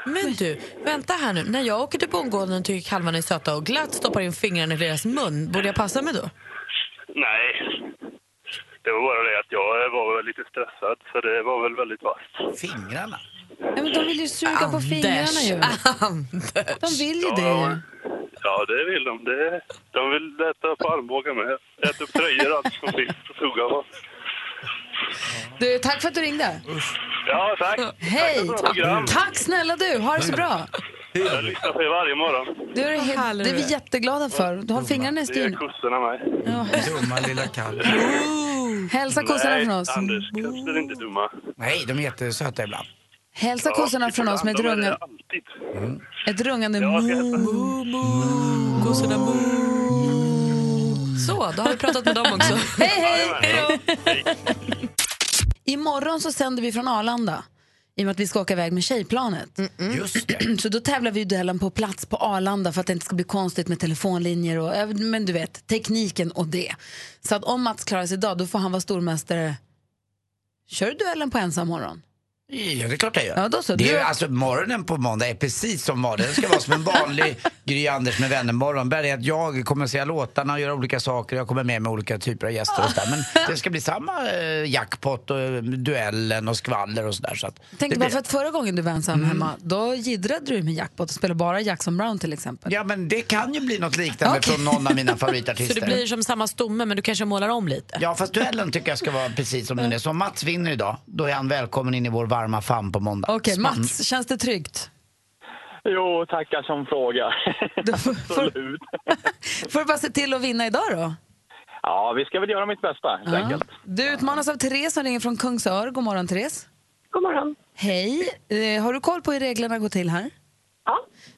Men du, vänta här nu. När jag åker till bondgården och tycker kalvarna är söta och glatt stoppar in fingrarna i deras mun, borde jag passa mig då? Nej, det var bara det att jag var väl lite stressad, så det var väl väldigt vasst. Fingrarna? Ja, men de vill ju suga på fingrarna ju. Anders. De vill ju det ju. Ja, det vill de. Det, de vill äta på armbågar med. Äta upp tröjor allt som finns att suga på. Du, tack för att du ringde. Ja, tack. Hej! Tack program. Tack snälla du, ha det så bra. Jag lyssnar på er varje morgon. Du är helt, det är vi jätteglada för. Du har fingrarna i Det är styr. kossorna med. Dumma lilla kalv. Hälsa kossorna Nej, från oss. Anders, kossor är inte dumma. Nej, de är jättesöta ibland. Hälsa kossorna från oss med ett, De är det runga, alltid. ett rungande Ja, mo. Kossorna mo. Så, då har vi pratat med dem också. Hej, hej! Jajamän. Imorgon så sänder vi från Arlanda. I och med att vi ska åka iväg med tjejplanet. Just det. Så då tävlar vi duellen på plats på Arlanda för att det inte ska bli konstigt med telefonlinjer och eh, men du vet, tekniken och det. Så att om Mats klarar sig idag då får han vara stormästare. Kör du duellen på ensam morgon? Ja, det är klart jag gör. Ja, då så. Det är, Du- alltså, morgonen på måndag är precis som vanligt. Det ska vara som en vanlig Gry Anders med vänner-morgon. Bara det att jag kommer att säga låtarna och göra olika saker. Jag kommer med med olika typer av gäster och sådär. Men det ska bli samma eh, jackpot och eh, duellen och skvaller och sådär. Så att det bara blir- för att förra gången du var ensam hemma, då jiddrade du med jackpot och spelade bara Jackson Brown till exempel. Ja, men det kan ju bli något liknande Okej. från någon av mina Så favoritartister. det blir som samma stomme, men du kanske målar om lite? Ja, fast duellen tycker jag ska vara precis som den är. Så om Mats vinner idag, då är han välkommen in i vår varma famn på måndag. Okej, Så- Mats, känns det tryggt? Jo, tackar som fråga. Du får, får, Absolut. får du bara se till att vinna idag då? Ja, vi ska väl göra mitt bästa helt Ja. enkelt. Du utmanas av Therese som ringer från Kungsör. God morgon, Therese. God morgon. Hej. Eh, har du koll på hur reglerna går till här? Ja.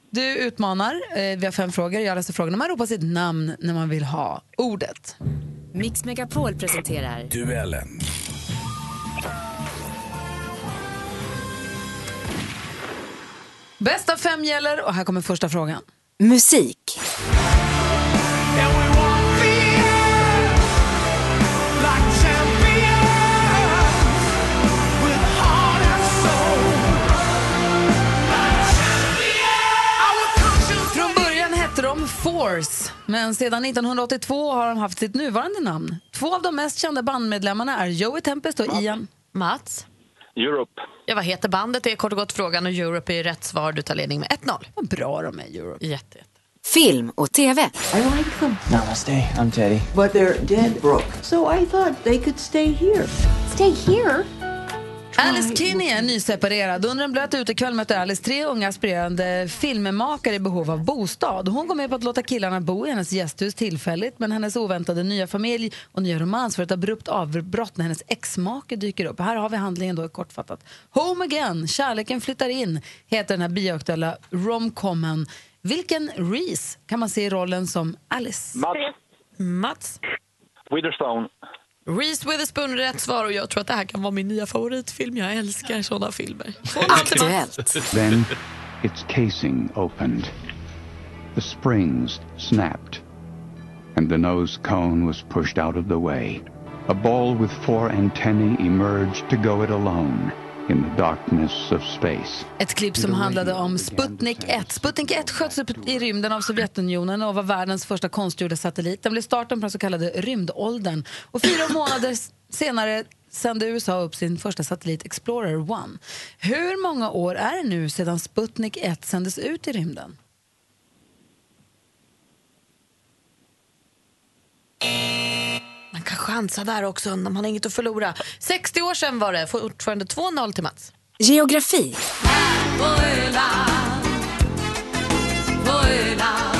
Du utmanar. Eh, vi har fem frågor. Jag läser frågorna. Man ropar sitt namn när man vill ha ordet. Mix Megapol presenterar Duellen. Bäst av fem gäller och här kommer första frågan. musik. Från början hette de Force, men sedan 1982 har de haft sitt nuvarande namn. Två av de mest kända bandmedlemmarna är Joey Tempest och Ian. Mats? Europe. Ja, vad heter bandet? Det är kort och gott frågan och Europe är rätt svar. Du tar ledning med 1-0. Vad bra de är, Europe. Jätte, jätte. Film och TV. I like them. Namaste, I'm Teddy. But they're dead, Brooke. So I thought they could stay here. Stay here? Alice Kinney är nyseparerad. Under en blöt utekväll möter Alice tre unga aspirerande filmmakare i behov av bostad. Hon går med på att låta killarna bo i hennes gästhus tillfälligt men hennes oväntade nya familj och nya romans får ett abrupt avbrott när hennes exmake dyker upp. Här har vi handlingen då kortfattat. Home Again, Kärleken flyttar in, heter den här bioaktuella romcomen. Vilken Reese kan man se i rollen som Alice? Mats. Mats? Witherstone. Reese Witherspoon är rätt svar och jag tror att det här kan vara min nya favoritfilm. Jag älskar såna filmer. Aktuellt. Then its casing opened. The springs snapped. And the nose cone was pushed out of the way. A ball with four antennae emerged to go it alone in the darkness of space. Ett klipp som handlade om Sputnik 1. Sputnik 1 sköts upp i rymden av Sovjetunionen och var världens första konstgjorda satellit. Den blev starten på den så kallade rymdåldern. Och fyra månader senare sände USA upp sin första satellit Explorer 1. Hur många år är det nu sedan Sputnik 1 sändes ut i rymden? Man kan chansa där också, man har inget att förlora. 60 år sedan var det, fortfarande 2-0 till Mats. Geografi. På Öland, på Öland,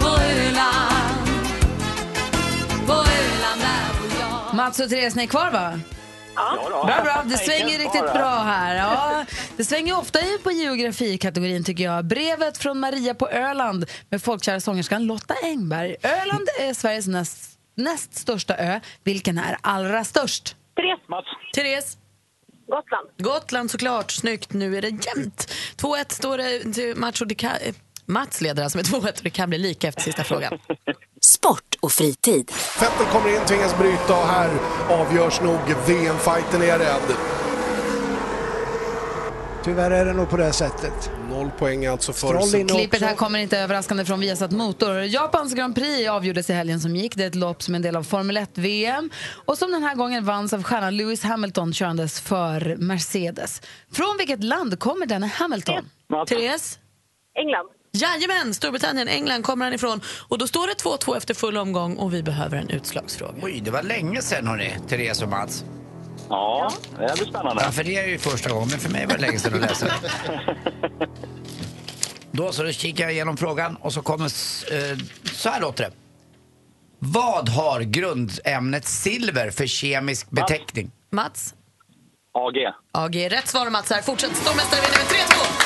på Öland, på Öland där bor jag. Mats och Therese, ni är kvar va? Ja. Bra, bra. Det svänger riktigt bra här. Ja, det svänger ofta i på geografikategorin tycker jag. Brevet från Maria på Öland med folkkära sångerskan Lotta Engberg. Öland är Sveriges näst, näst största ö. Vilken är allra störst? Therese. Mats. Therese? Gotland. Gotland såklart, snyggt. Nu är det jämnt. 2-1 står det till Mats och det kan, Mats leder alltså med 2-1 och det kan bli lika efter sista frågan. Sport och fritid. Vettel kommer in, tvingas bryta och här avgörs nog VM-fighten är jag rädd. Tyvärr är det nog på det sättet. Noll poäng alltså för... Klippet här kommer inte överraskande från Viasat Motor. Japans Grand Prix avgjordes i helgen som gick. Det är ett lopp som är en del av Formel 1-VM och som den här gången vanns av stjärnan Lewis Hamilton körandes för Mercedes. Från vilket land kommer denne Hamilton? Therese? England. Jajamän, Storbritannien, England kommer han ifrån. Och då står det 2-2 efter full omgång och vi behöver en utslagsfråga. Oj, det var länge sedan hörni, Therese och Mats. Ja, det blir spännande. Ja, för det är ju första gången, men för mig var det länge sedan att läsa det. Då så, då kikar jag igenom frågan och så kommer, eh, så här låter det. Vad har grundämnet silver för kemisk beteckning? Mats? AG. AG, rätt svar Mats här. Fortsätt stormästare vinner med 3-2.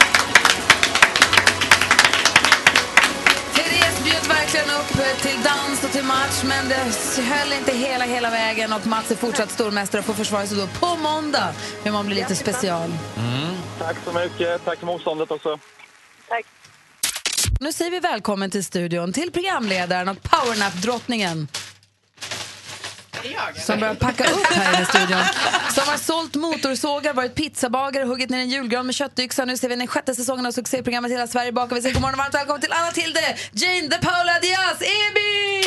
Verkligen upp till dans och till match men det höll inte hela, hela vägen och Mats är fortsatt stormästare och får försvara sig då på måndag. Men man blir lite special. Tack så mycket. Tack för motståndet också. Tack. Nu säger vi välkommen till studion till programledaren och powernap-drottningen som börjar packa upp här i studion. Som har sålt motorsågar, varit pizzabagare, huggit ner en julgran med köttyxa. Nu ser vi den sjätte säsongen av succéprogrammet Hela Sverige bakar. Vi säger god morgon och varmt välkommen till Anna Tilde, Jane de Paula Diaz, Ebi!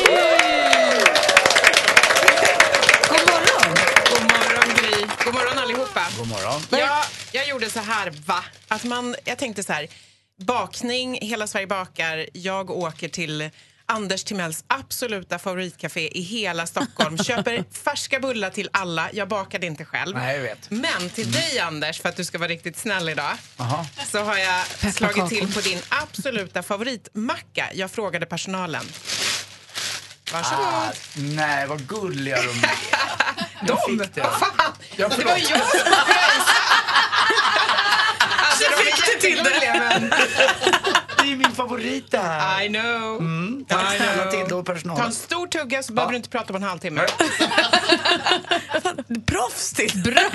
God morgon! God morgon Gry. God morgon allihopa. God morgon. Ja, jag gjorde så här, va? Att man, jag tänkte så här, bakning, Hela Sverige bakar, jag åker till Anders Timells absoluta favoritcafé i hela Stockholm. Köper färska bullar till alla. Jag bakade inte själv. Nej, jag vet. Men till dig Anders, för att du ska vara riktigt snäll idag, Aha. så har jag slagit till på din absoluta favoritmacka. Jag frågade personalen. Varsågod. Ah, nej, vad gulliga de är. De? fick det. Fan? Ja, det var jag som pröjs. Alltså, de är jättegulliga, men... Det är ju min favorit det här. I know. Mm, tack I snälla know. till då Ta en stor tugga så behöver du inte prata på en halvtimme. Proffsigt. Bra!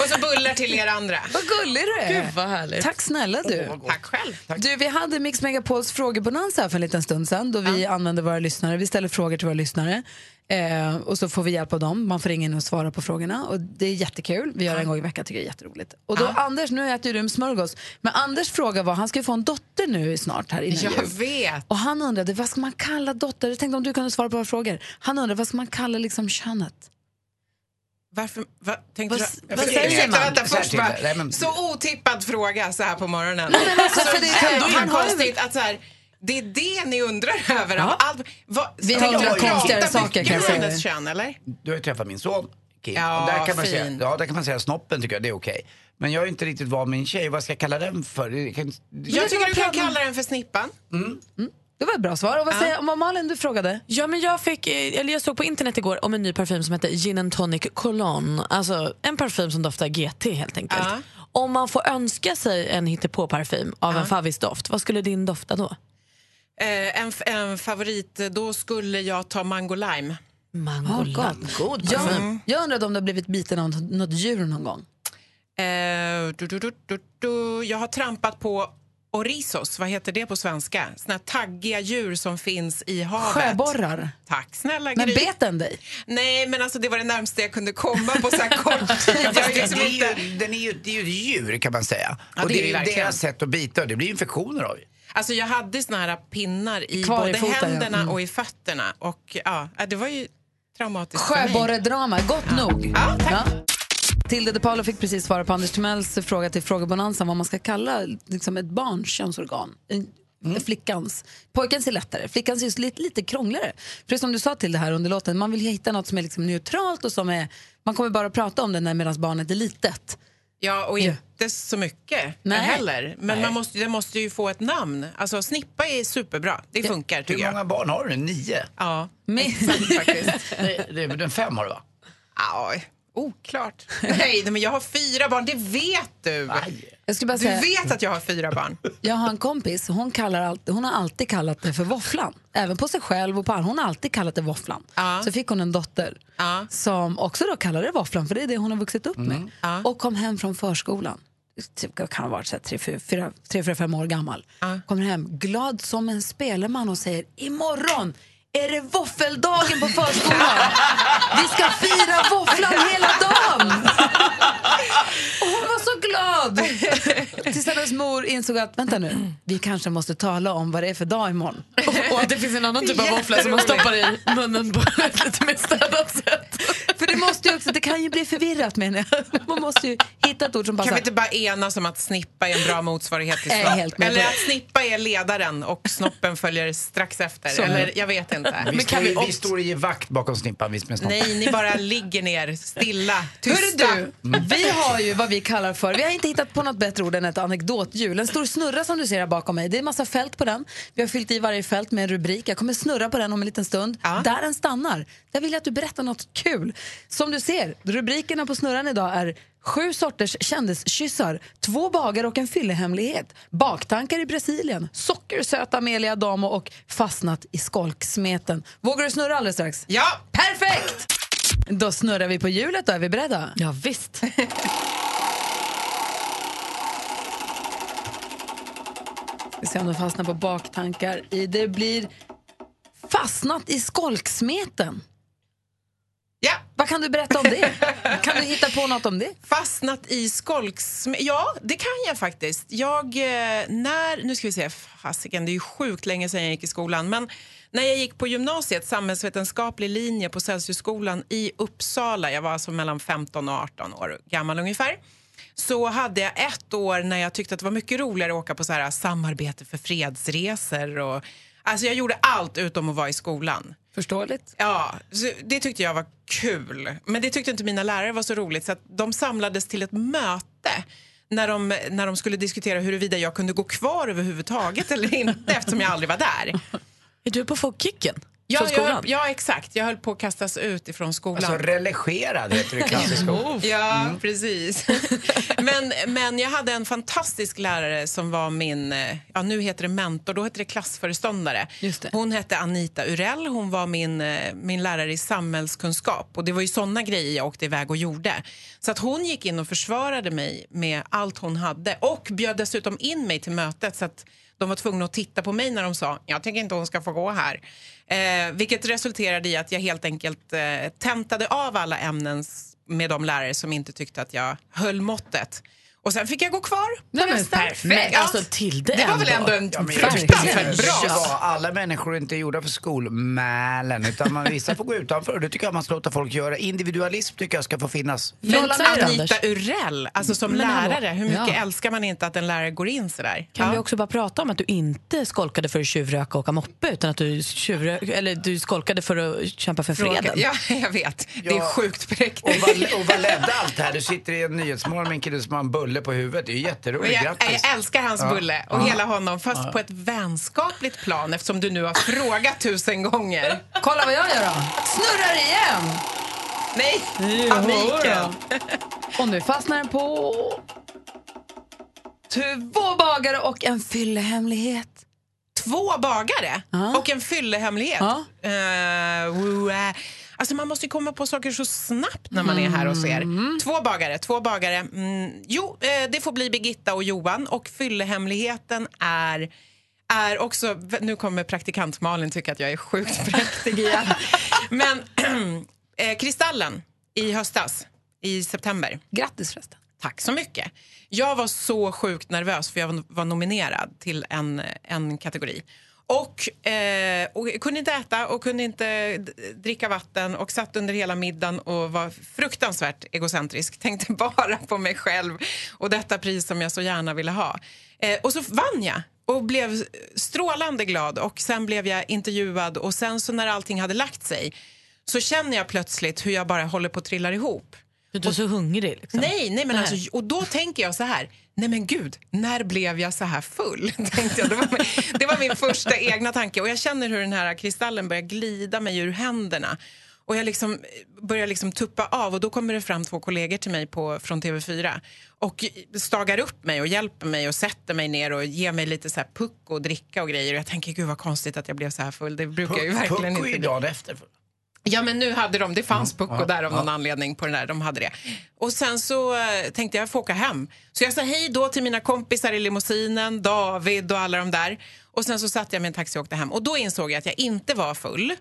Och så bullar till er andra. Vad gullig du är. Gud, vad härligt. Tack snälla du. Tack själv. Du, vi hade Mix Megapols frågebonanza här för en liten stund sedan då vi använde våra lyssnare. Vi ställer frågor till våra lyssnare eh, och så får vi hjälp av dem. Man får ringa in och svara på frågorna och det är jättekul. Vi gör det en gång i veckan, tycker jag är jätteroligt. Och då Anders, nu äter ju du smörgås, men Anders fråga var, han ska ju få en dotter nu snart här innan Jag jul. vet. Och han undrade, vad ska man kalla dotter? Jag tänkte om du kunde svara på våra frågor. Han undrade, vad ska man kalla liksom könet? Varför, va, tänkte Vad- du? vad säger man? Vänta, Så här först bara, det. Nej, Så otippad fråga så här på morgonen. men alltså, så för det har ju- konstigt att så här, det är det ni undrar över. Av allt, vad, Vi undrar konstigare saker, kan jag säga. hennes kön, eller? Du har ju träffat min son Kim. Ja, där kan man säga, fin. ja, där kan man säga snoppen tycker jag, det är okej. Men jag är inte riktigt van med min tjej, vad ska jag kalla den för? Det kan, Jag tycker du kan kalla den för Snippan. Det var ett bra svar. Och vad säger vad Malin, du frågade? Ja, men jag, fick, eller jag såg på internet igår om en ny parfym som heter Gin and Tonic Cologne. Alltså en parfym som doftar GT helt enkelt. Ja. Om man får önska sig en hittepå-parfym av en favvisdoft, vad skulle din dofta då? Eh, en, en favorit, eh, då skulle jag ta Mango Lime. Mango Oh, Lime. God Jag, parfym. jag undrade om du har blivit biten av något- djur någon gång. Eh, du, du, du, du, du. Jag har trampat på Orizos, vad heter det på svenska? Såna här taggiga djur som finns i havet. Sjöborrar. Tack snälla Men Gry. bet den dig? Nej, men alltså det var det närmaste jag kunde komma på så här kort tid. Jag är liksom det, är inte... ju, den är ju, det är ju ett djur kan man säga. Ja, och det det är ju deras sätt att bita det blir infektioner av. Alltså jag hade såna här pinnar i Kvar i både foten, ja. händerna Mm. och i fötterna. Och ja, det var ju traumatiskt. Sjöborredrama, gott nog. Ja, tack. Tilde de Paolo fick precis svara på Anders Timells fråga till frågebonanzan vad man ska kalla liksom ett barns könsorgan. Mm. Flickans. Pojkens är lättare, flickans är lite, lite krångligare. För som du sa till det här under låten, man vill hitta något som är liksom neutralt och som är, man kommer bara prata om det medan barnet är litet. Ja, och inte så mycket Nej. heller. Men Nej. man måste, det måste ju få ett namn. Alltså snippa är superbra. Det funkar Hur tycker jag. många barn har du? Nio? Ja, Men, faktiskt. Nej, det är väl en fem har du va? Ja, oklart. Nej, men jag har fyra barn, det vet du. jag skulle bara Du säga, vet att jag har fyra barn. jag har en kompis, hon, kallar alltid, hon har alltid kallat det för våfflan. Även på sig själv och på andra. Hon har alltid kallat det våfflan. Ja. Så fick hon en dotter Ja. som också då kallade det våfflan, för det är det hon har vuxit upp med. Ja. Och kom hem från förskolan. Typ, kan ha varit så här tre, fyra, fyra, tre, fyra, fem år gammal. Kommer hem glad som en spelman och säger imorgon är det våffeldagen på förskolan. Vi ska fira våfflan hela dagen. Och hon var så glad. Tills hennes mor insåg att vänta nu, vi kanske måste tala om vad det är för dag imorgon. Och att det finns en annan typ av våffla som man stoppar i munnen på ett lite mer städat sätt. Det måste ju också, det kan ju bli förvirrat menar jag. Man måste ju hitta ett ord som Kan vi passar. inte bara enas om att snippa är en bra motsvarighet till snopp? Eller att snippa är ledaren och snoppen följer strax efter. Så. Eller jag vet inte. Vi, Men står, kan vi vi står i vakt bakom snippan, visst med snoppen. Nej, ni bara ligger ner stilla, tysta. Du, vi har ju vad vi kallar för, vi har inte hittat på något bättre ord än ett anekdothjul. En stor snurra som du ser här bakom mig. Det är en massa fält på den. Vi har fyllt i varje fält med en rubrik. Jag kommer snurra på den om en liten stund. Där den stannar, där vill jag att du berättar något kul. Som du ser, rubrikerna på snurran idag är Sju sorters kändiskyssar, två bagare och en fyllehemlighet, baktankar i Brasilien, sockersöta Amelia Damo och fastnat i skolksmeten. Vågar du snurra alldeles strax? Ja! Perfekt! Då snurrar vi på hjulet då, är vi beredda? Ja, visst. Vi ser om de fastnar på baktankar. Det blir fastnat i skolksmeten. Ja. Vad kan du berätta om det? kan du hitta på något om det? Fastnat i skolks... Ja, det kan jag faktiskt. Jag, eh, när... Nu ska vi se, fasiken, det är ju sjukt länge sedan jag gick i skolan. Men när jag gick på gymnasiet, samhällsvetenskaplig linje på Celsiusskolan i Uppsala, jag var alltså mellan 15 och 18 år gammal ungefär, så hade jag ett år när jag tyckte att det var mycket roligare att åka på så här samarbete för fredsresor. Och, alltså jag gjorde allt utom att vara i skolan. Förståeligt. Ja, det tyckte jag var kul. Men det tyckte inte mina lärare var så roligt så att de samlades till ett möte när de, när de skulle diskutera huruvida jag kunde gå kvar överhuvudtaget eller inte eftersom jag aldrig var där. Är du på få kicken? Ja, jag, ja, exakt. Jag höll på att kastas ut ifrån skolan. Alltså religerad heter det i klassisk skola. Ja, precis. men, men jag hade en fantastisk lärare som var min, eh, ja nu heter det mentor, då heter det klassföreståndare. Hon hette Anita Urell, hon var min, eh, min lärare i samhällskunskap. Och det var ju såna grejer jag åkte iväg och gjorde. Så att hon gick in och försvarade mig med allt hon hade och bjöd dessutom in mig till mötet. Så att de var tvungna att titta på mig när de sa jag tänker inte hon ska få gå här. Eh, vilket resulterade i att jag helt enkelt eh, tentade av alla ämnen med de lärare som inte tyckte att jag höll måttet. Och sen fick jag gå kvar Nej, men perfekt. Alltså, Tilde Det var väl ändå. en Ja, men jag tycker bra. ja, Alla människor är inte gjorda för skolmälen utan man, vissa får gå utanför. Det tycker jag man ska låta folk göra. Individualism tycker jag ska få finnas. Men Anita? Urell, alltså som Men lärare, hur mycket Ja. älskar man inte att en lärare går in sådär? Kan Ja. vi också bara prata om att du inte skolkade för att tjuvröka och åka moppe utan att du, tjuvrök, eller du skolkade för att kämpa för freden? Ja, jag vet. Det är Ja. sjukt Och präktigt. vad, och vad ledde allt det här? Du sitter i en nyhetsmorgon med en kille som har en bulle på huvudet. Det är ju jätteroligt. jag, Grattis. jag älskar hans Ja. bulle och Ja. hela honom, fast på ett vänskapligt plan eftersom du nu har frågat tusen gånger. Kolla vad jag gör då. Snurrar igen. Nej, paniken. Och nu fastnar den på två bagare och en fyllehemlighet. Två bagare Ja. och en fyllehemlighet. Ja. Alltså man måste ju komma på saker så snabbt när man är här hos er. Mm. Två bagare, två bagare. Mm, jo, eh, det får bli Birgitta och Johan och fyllehemligheten är är också, nu kommer praktikant Malin tycka att jag är sjukt präktig igen. Men eh, Kristallen i höstas, i september. Grattis förresten. Tack så mycket. Jag var så sjukt nervös för jag var nominerad till en, en kategori. Och, eh, och kunde inte äta och kunde inte dricka vatten och satt under hela middagen och var fruktansvärt egocentrisk. Tänkte bara på mig själv och detta pris som jag så gärna ville ha. Eh, och så vann jag och blev strålande glad och sen blev jag intervjuad och sen så när allting hade lagt sig så känner jag plötsligt hur jag bara håller på att trilla ihop. För du är så hungrig. Liksom. Nej, nej men Nej. alltså, och då tänker jag så här, nej men gud, när blev jag så här full? Tänkte jag. Det, var min, det var min första egna tanke och jag känner hur den här kristallen börjar glida mig ur händerna. Och jag liksom börjar liksom tuppa av och då kommer det fram två kollegor till mig på, från TV4 och stagar upp mig och hjälper mig och sätter mig ner och ger mig lite så här puck och dricka och grejer. Och jag tänker, gud vad konstigt att jag blev så här full. Det brukar jag ju verkligen Pucko inte är ju bli. dagen efter. Ja, men nu hade de, det fanns Pucko ja, där av ja. någon anledning på den där, de hade det. Och sen så eh, tänkte jag, jag får åka hem. Så jag sa hej då till mina kompisar i limousinen, David och alla de där. Och sen så satte jag i en taxi och åkte hem. Och då insåg jag att jag inte var full.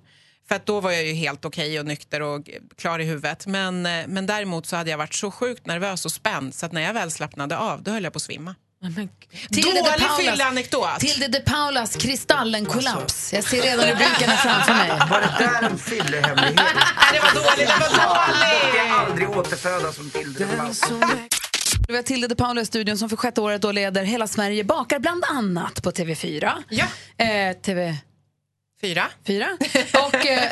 För att då var jag ju helt okej och nykter och klar i huvudet. Men, eh, men däremot så hade jag varit så sjukt nervös och spänd så att när jag väl slappnade av, då höll jag på att svimma. De Dålig fylleanekdot. Tilde de Paulas Kristallen-kollaps. Jag ser redan rubrikerna framför mig. Var det där en fyllehemlighet? Nej, det var dåligt, det var dåligt! Jag aldrig återfödas som Tilde. Vi har Tilde de Paula i studion som för sjätte året då leder Hela Sverige bakar bland annat på TV4. Ja. Eh, TV... Fyra. Fyra. Och, eh,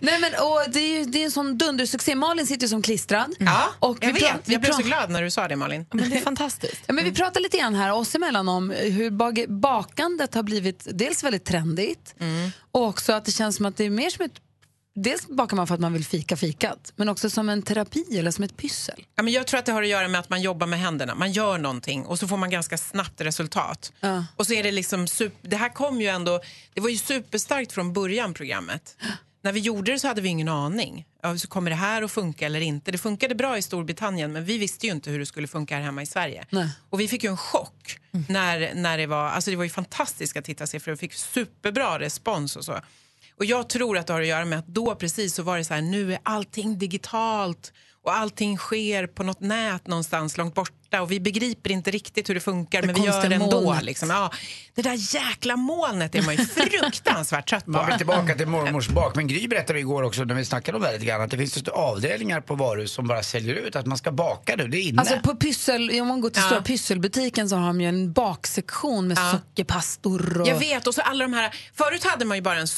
nej men, och det är ju det är en sån dundersuccé. Malin sitter ju som klistrad. Ja, och jag vi vet. vi jag blev så glad när du sa det, Malin. Men det är fantastiskt. Ja, men vi pratar lite grann här oss emellan om hur bakandet har blivit dels väldigt trendigt och också att det känns som att det är mer som ett Dels bakar man för att man vill fika fikat, men också som en terapi eller som ett pyssel. Ja, men jag tror att det har att göra med att man jobbar med händerna. Man gör någonting och så får man ganska snabbt resultat. Ja. Och så är det liksom super, det här kom ju ändå, det var ju superstarkt från början programmet. När vi gjorde det så hade vi ingen aning. Ja, så kommer det här att funka eller inte? Det funkade bra i Storbritannien men vi visste ju inte hur det skulle funka här hemma i Sverige. Nej. Och vi fick ju en chock när, när det var, alltså det var ju fantastiska tittarsiffror och fick superbra respons och så. Och jag tror att det har att göra med att då precis så var det så här, nu är allting digitalt och allting sker på något nät någonstans långt borta och vi begriper inte riktigt hur det funkar Det men vi gör det ändå. Liksom. Ja, det där jäkla molnet är man ju fruktansvärt trött på. Man vill tillbaka till mormors bak. Men Gry berättade igår också när vi snackade om det lite grann att det finns just avdelningar på varuhus som bara säljer ut att man ska baka nu. Det är inne. Alltså på pyssel, om man går till Ja. stora pysselbutiken så har de ju en baksektion med Ja. sockerpastor och... Jag vet, och så alla de här... Förut hade man ju bara en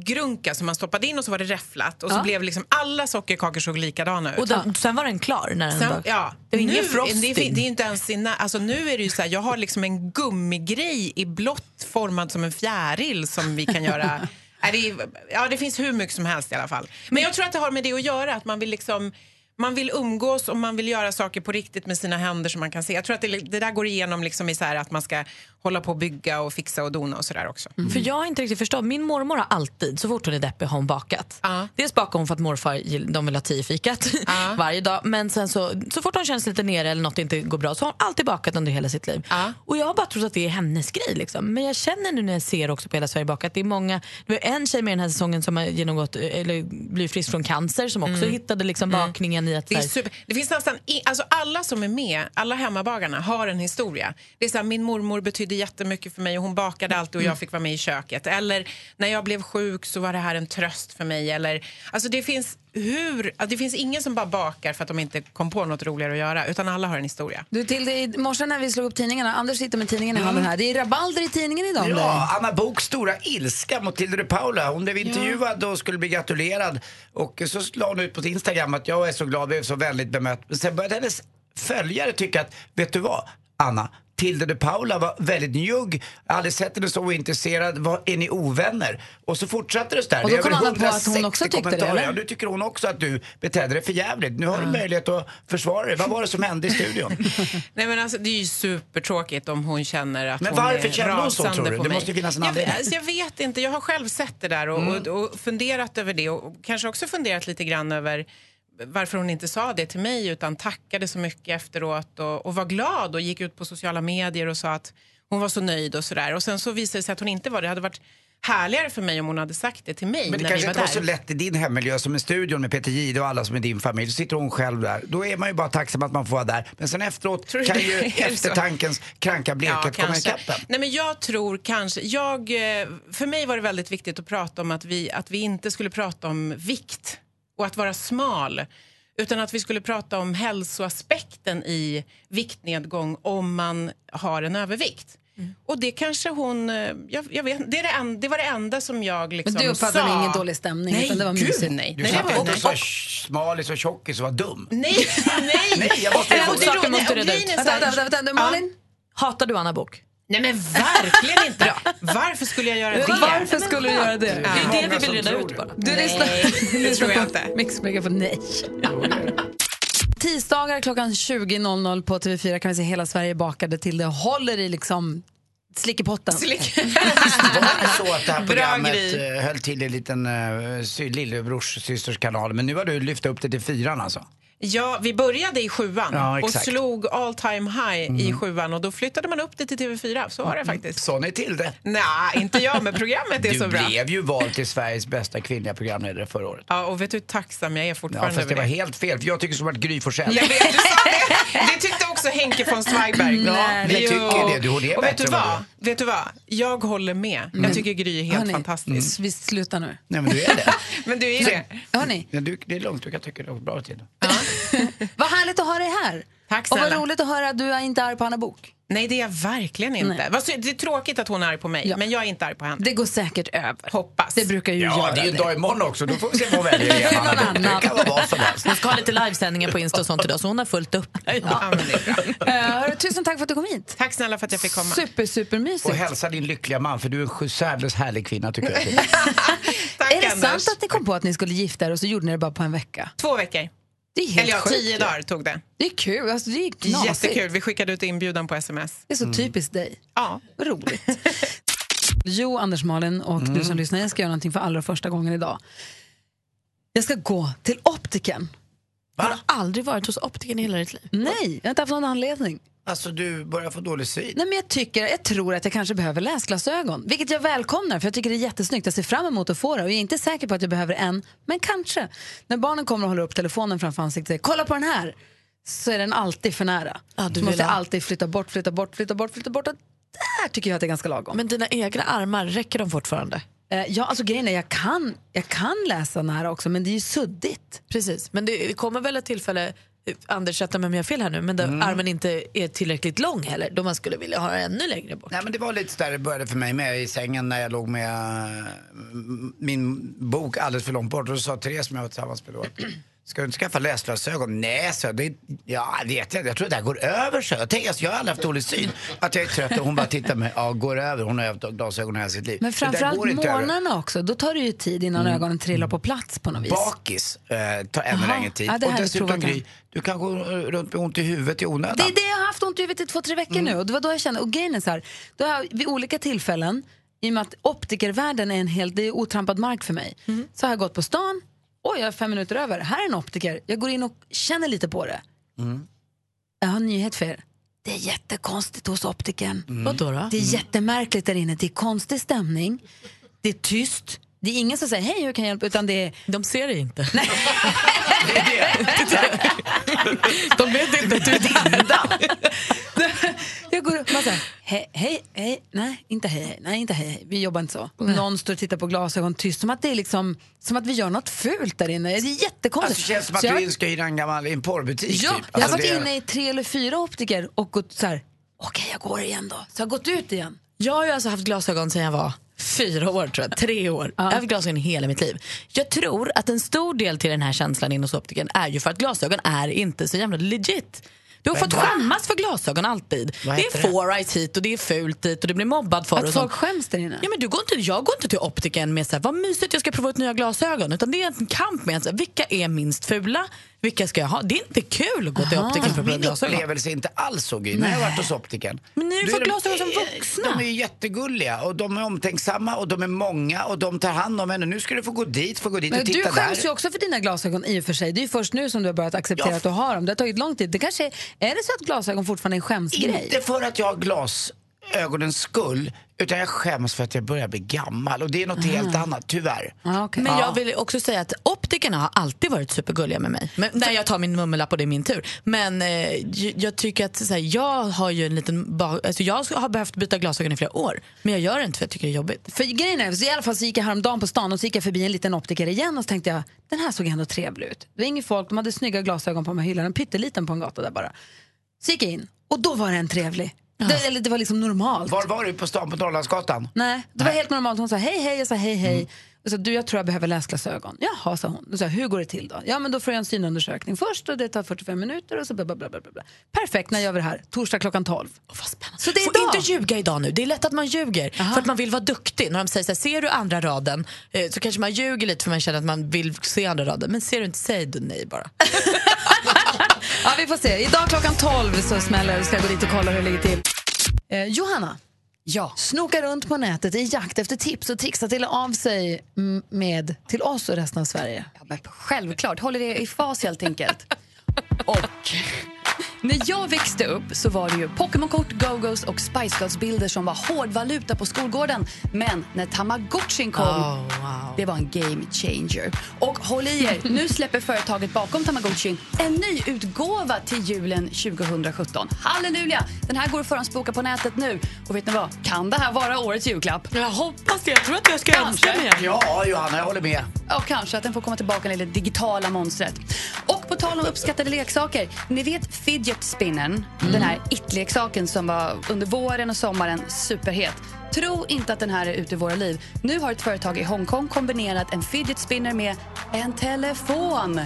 sockergrunka som man stoppade in och så var det räfflat och så Ja. blev liksom alla sockerkakor såg likadana ut. Och den, sen var den klar när den Sen, var... ja, Det var nu, ingen frosting. Det, är- det är inte ens i nä- alltså nu är det ju så här, jag har liksom en gummigrej i blått formad som en fjäril som vi kan göra. Det, ja, det finns hur mycket som helst i alla fall. Men jag tror att det har med det att göra, att man vill liksom man vill umgås och man vill göra saker på riktigt med sina händer som man kan se. Jag tror att det, det där går igenom liksom i så att man ska hålla på och bygga och fixa och dona och sådär också. För jag har inte riktigt förstått. Min mormor har alltid, så fort hon är deppig, har hon bakat. Dels bakar hon för att morfar de vill ha tio fikat varje dag. Men sen så, så fort hon känns lite nere eller något inte går bra så har hon alltid bakat under hela sitt liv. Och jag har bara trott att det är hennes grej. Liksom. Men jag känner nu när jag ser också på Hela Sverige bakar att det är många, det var en tjej med den här säsongen som har genomgått, eller blivit frisk från cancer som också Mm. hittade liksom bakningen i att Det, är super, det finns nästan i, alltså alla som är med, alla hemmabagarna har en historia. Det är så här, min mormor betydde jättemycket för mig och hon bakade alltid och jag fick vara med i köket. Eller när jag blev sjuk så var det här en tröst för mig. Eller, alltså det, finns hur, alltså det finns ingen som bara bakar för att de inte kom på något roligare att göra, utan alla har en historia. Du, till det, I morse när vi slog upp tidningarna, Anders sitter med tidningen i handen här. Det är rabalder i tidningen idag om dig. Ja, Anna Boks stora ilska mot Tilde de Paula. Hon blev intervjuad och skulle bli gratulerad. Och så la hon ut på sin Instagram att jag är så glad, vi är så väldigt bemött. Men sen började hennes följare tycka att, vet du vad, Anna? Tilde de Paula var väldigt njugg, aldrig sett henne så ointresserad, var, är ni ovänner? Och så fortsatte det så där. Och då kom Anna på att hon 160 också tyckte det, eller? Ja, nu tycker hon också att du betedde dig för jävligt. Nu har du möjlighet att försvara dig. Vad var det som hände i studion? Nej, men alltså, det är ju supertråkigt om hon känner att Men hon varför är kände hon så, tror du? Det mig. måste finnas en jag, anledning. alltså, jag vet inte, jag har själv sett det där och, Mm. och, och funderat över det och kanske också funderat lite grann över varför hon inte sa det till mig utan tackade så mycket efteråt och, och var glad och gick ut på sociala medier och sa att hon var så nöjd och sådär. Och sen så visade det sig att hon inte var det. Det hade varit härligare för mig om hon hade sagt det till mig Men det när kanske vi var inte var där. så lätt i din hemmiljö som i studion med Peter Jihde och alla som är din familj. Så sitter hon själv där. Då är man ju bara tacksam att man får vara där. Men sen efteråt Tror kan ju det så? eftertankens kranka blekhet komma ikapp. Nej, men jag tror kanske... Jag, eh, för mig var det väldigt viktigt att prata om att vi, att vi inte skulle prata om vikt och att vara smal. Utan att vi skulle prata om hälsoaspekten i viktnedgång om man har en övervikt. Mm. Och det kanske hon... eh, Jag, jag vet, det, är det, en, det var det enda som jag liksom Men du uppfattade sa. ingen dålig stämning, Nej, utan det var gud, mysigt. nej. Du nej, satt inte nej. så smalis och tjockis och var dum. Nej, nej! Nej, jag måste och ro- måste och du reda ut. grejen är så Vänta, här- vänta, vänta, vänta, Malin? Hatar du Anna Bok? Nej men verkligen inte! Varför skulle jag göra det? Varför skulle du göra det? Det är det vi vill reda ut bara. Du lyssnar, det tror jag inte. Mix Megapol. Nej. Tisdagar klockan 20.00 på TV4 kan vi se hela Sverige bakade till det håller i liksom slickepotten. Var det så att det här programmet eh, höll till i en liten uh, lillebrors systers kanal? Men nu har du lyft upp det till fyran alltså? Ja, vi började i sjuan Ja, och slog all time high i sjuan och då flyttade man upp det till TV4. Så var det faktiskt. Sa ni till det? Nej, inte jag, men programmet är Du så bra. blev ju vald till Sveriges bästa kvinnliga programledare förra året. Ja, och vet du hur tacksam jag är Ja, fortfarande fast det var det. helt fel, för jag tycker som att Gry Forssell. Jag vet, du sa det. Det tyckte också Henke von Zweigbergk. Ja, vi Jo. tycker det. Du, hon är och vet du vad vad? Vet du vad? Jag håller med. Jag tycker Gry är helt Hörni, fantastisk. Vi slutar nu. Nej, men du är det. Men du är det. Hörni, Ja, du, det är lugnt, du kan tycka det var bra tid. vad härligt att ha dig här. Tack Och vad snälla. roligt att höra att du är inte arg på Anna Bok. Nej, det är jag verkligen inte. Nej. Det är tråkigt att hon är arg på mig, Ja. men jag är inte arg på henne. Det går säkert över. Hoppas. Det brukar ju Ja, göra det är ju en det. dag imorgon också. Då får vi se vad hon väljer igen. Någon. Det annan. kan vara vad som helst. Hon ska ha lite livesändningar på Insta och sånt idag så hon har fullt upp. Ja, men det är bra. Eh, hörru, tusen tack för att du kom hit. Tack snälla för att jag fick komma. Super, super Och hälsa din lyckliga man, för du är en sju- särdeles härlig kvinna tycker jag. Tack, Är det Anders. sant att ni kom på att ni skulle gifta er och så gjorde ni det bara på en vecka? Två veckor. Det är helt Eller ja, sjukt. tio dagar tog det. Det är kul. Alltså, det är knasigt. Jättekul. Vi skickade ut inbjudan på sms. Det är så typiskt dig. Ja. Vad roligt. Jo, Anders Malin och du som lyssnar, jag ska göra någonting för allra första gången idag. Jag ska gå till optiken. Har du aldrig varit hos optikern i hela ditt liv? Nej, jag har inte haft någon anledning. Alltså du börjar få dålig syn. Nej, men jag, tycker, jag tror att jag kanske behöver läsglasögon, vilket jag välkomnar för jag tycker det är jättesnyggt. Jag ser fram emot att få det och jag är inte säker på att jag behöver en, men kanske. När barnen kommer och håller upp telefonen framför ansiktet och säger kolla på den här, så är den alltid för nära. Ja, du så måste jag alltid flytta bort, flytta bort, flytta bort, flytta bort. Och där tycker jag att det är ganska lagom. Men dina egna armar, räcker de fortfarande? Eh, ja, alltså grejen är jag kan, jag kan läsa nära också, men det är ju suddigt. Precis, men det kommer väl ett tillfälle Anders rätta mig om jag har fel här nu, men där Mm. armen inte är tillräckligt lång heller, då man skulle vilja ha den ännu längre bort. Nej men det var lite där det började för mig med i sängen när jag låg med eh, min bok alldeles för långt bort. Och då sa Therese som jag var tillsammans med då Ska du inte skaffa läsglasögon? Nej, så. Det, ja, vet jag. Jag tror det där går över, så jag. Tänk, alltså, jag har aldrig haft dålig syn. Att jag är trött och hon bara tittar på mig. Ja, går över. Hon har haft glasögon hela sitt liv. Men framförallt månaderna också. Då tar det ju tid innan Mm. ögonen trillar på plats på något vis. Bakis eh, tar ännu längre tid. Ja, det och har jag dessutom Gry, du kan gå runt med ont i huvudet i onödan. Det är det jag har haft ont i huvudet i två, tre veckor nu. Och det var då jag kände, och grejen är så här, då har jag vid olika tillfällen, i och med att optikervärlden är en helt, det är otrampad mark för mig, så har jag gått på stan, oj jag har fem minuter över, här är en optiker, jag går in och känner lite på det. Jag har en nyhet för er. Det är jättekonstigt hos optikern. Mm. Vadå då? Det är jättemärkligt där inne, det är konstig stämning, det är tyst, det är ingen som säger hej hur kan jag hjälpa, utan det är... De ser det inte. De vet inte att du är blinda. Jag går upp och här, hej, hej, hej, nej, inte hej, hej, nej, inte hej, hej, vi jobbar inte så. Och någon står och tittar på glasögon tyst, som att det är liksom, som att vi gör något fult där inne. Det är jättekonstigt. Alltså, det känns som att Så jag, du ska hyra en gammal i en porrbutik. ja, typ. jag har Alltså, varit det- inne i tre eller fyra optiker och gått så här, okej jag går igen då. Så jag har gått ut igen. Jag har ju alltså haft glasögon sedan jag var fyra år, tror jag. Tre år. Jag har haft glasögon hela mitt liv. Jag tror att en stor del till den här känslan in hos optiken är ju för att glasögon är inte så jävla legit. Du har fått skämmas för glasögon alltid. Det är det? four eyes hit och det är fult dit och det blir mobbad för Att och folk skäms där inne. Ja, men du går inte, jag går inte till optiken med så här, vad mysigt jag ska prova ut nya glasögon. Utan det är en kamp med så här, vilka är minst fula, vilka ska jag ha. Det är inte kul att gå till optiken för att prova Min glasögon. upplevelse är inte alls så Gry, när jag har varit hos optiken. Men är de- glasögon som vuxna. De är ju jättegulliga och de är omtänksamma och de är många och de tar hand om henne. Nu ska du få gå dit, få gå dit Men och du titta skäms där. ju också för dina glasögon i och för sig. Det är ju först nu som du har börjat acceptera Ja. att du har dem. Det har tagit lång tid. Det kanske är, är det så att glasögon fortfarande är en skämsgrej? Inte för att jag har glasögonens skull, utan jag skäms för att jag börjar bli gammal. Och det är något helt annat, tyvärr. Men jag vill också säga att optikerna har alltid varit supergulliga med mig. Men, när jag tar min mummellapp och det är min tur. Men eh, jag tycker att så här, jag har ju en liten alltså, Jag har behövt byta glasögon i flera år. Men jag gör det inte för jag tycker det är jobbigt. För grejen är, så i alla fall så gick jag häromdagen på stan och så gick jag förbi en liten optiker igen och så tänkte jag, den här såg ändå trevlig ut. Det var inget folk, de hade snygga glasögon på de här hyllorna, en pytteliten på en gata där bara. Så gick jag in och då var den trevlig. Det, eller det var liksom normalt. Var var du på stan på Norrlandsgatan? Nej, det var helt normalt. Hon sa hej, hej, jag sa hej, hej. Mm. Och så, du, jag tror jag behöver läsglasögon. Jaha, sa hon. Då sa jag, hur går det till då? Ja, men då får jag en synundersökning först och det tar 45 minuter och så bla, bla, bla, bla, bla. Perfekt, när gör vi det här? Torsdag klockan 12. Så det är Får inte ljuga idag nu. Det är lätt att man ljuger för att man vill vara duktig. När de säger så här, ser du andra raden eh, så kanske man ljuger lite för man känner att man vill se andra raden. Men ser du inte, säg du nej bara. Ja, vi får se. Idag klockan 12 så smäller det. Ska jag gå dit och kolla hur det ligger till. Eh, Johanna. Ja. Snokar runt på nätet i jakt efter tips och att dela av sig med till oss och resten av Sverige. Ja, självklart, håller det i fas helt enkelt. Och när jag växte upp så var det ju Pokémon-kort, Go-Go's och Spice Girls-bilder som var hårdvaluta på skolgården. Men när Tamagotchin kom, Oh, det var en game changer. Och håll i er, nu släpper företaget bakom Tamagotchin en ny utgåva till julen 2017. Halleluja! Den här går att förhandsboka på nätet nu. Och vet ni vad? Kan det här vara årets julklapp? Jag hoppas det. Jag tror att jag ska önska mig en. Ja, Johanna, jag håller med. Ja, kanske att den får komma tillbaka, det digitala monstret. Och på tal om uppskattade leksaker. Ni vet fidget spinnern, den här it-leksaken som var under våren och sommaren superhet. Tro inte att den här är ute i våra liv. Nu har ett företag i Hongkong kombinerat en fidget spinner med en telefon.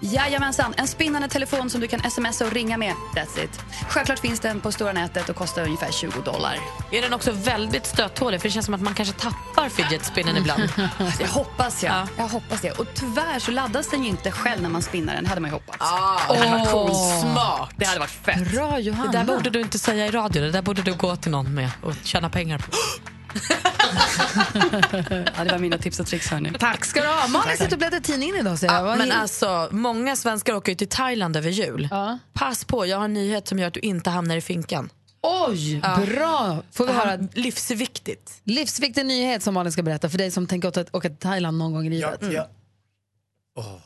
Jajamensan, en spinnande telefon som du kan smsa och ringa med. That's it. Självklart finns den på stora nätet och kostar ungefär 20 dollar. Är den också väldigt stöthålig? För det känns som att man kanske tappar fidget spinnen ibland. Jag hoppas jag. Jag hoppas det. Och tyvärr så laddas den ju inte själv när man spinnar den. hade man ju hoppats. Ah, det hade varit coolt. Smart. Det hade varit fett. Bra Det Johanna. där borde du inte säga i radio. Det där borde du gå till någon med och tjäna pengar på. Ja, det var mina tips och tricks hörni. Tack ska du ha. Malin sitter och bläddrar i tidningen idag. Så jag. Ja, men alltså, många svenskar åker ju till Thailand över jul. Pass på, jag har en nyhet som gör att du inte hamnar i finkan. Oj, bra! Får vi Det här höra livsviktigt. livsviktig nyhet som Malin ska berätta för dig som tänker åka, åka till Thailand någon gång i livet. Ja.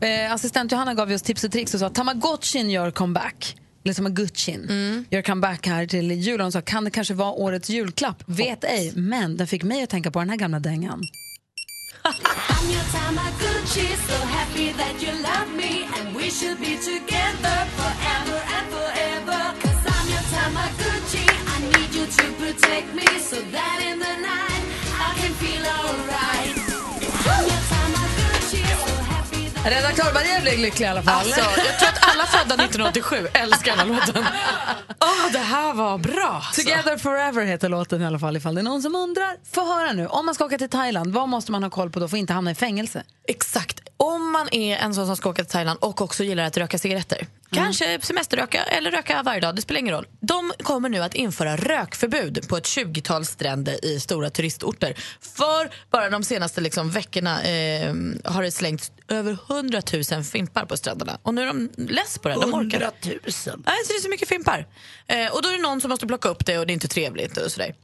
Eh, assistent Johanna gav oss tips och tricks och sa att Tamagotchin gör comeback. Eller Tamagotchin gör comeback här till julen. Hon sa kan det kanske vara årets julklapp? Vet ej, men den fick mig att tänka på den här gamla dängan. I'm your Tamaguchi, so that you love Redaktör Maria blev lycklig i alla fall. Alltså, jag tror att alla födda 1987 älskar den här låten. Åh, det här var bra. alltså. Together forever heter låten i alla fall ifall det är någon som undrar. Få höra nu, om man ska åka till Thailand, vad måste man ha koll på då för att inte hamna i fängelse? Exakt. Om man är en sån som ska åka till Thailand och också gillar att röka cigaretter, kanske semesterröka eller röka varje dag, det spelar ingen roll. De kommer nu att införa rökförbud på ett 20-tal stränder i stora turistorter. För bara de senaste liksom, veckorna eh, har det slängts över 100 000 fimpar på stränderna. Och nu är de less på det. De orkar. 100 000? Nej, så det är så mycket fimpar. Eh, och då är det någon som måste plocka upp det och det är inte trevligt. och sådär.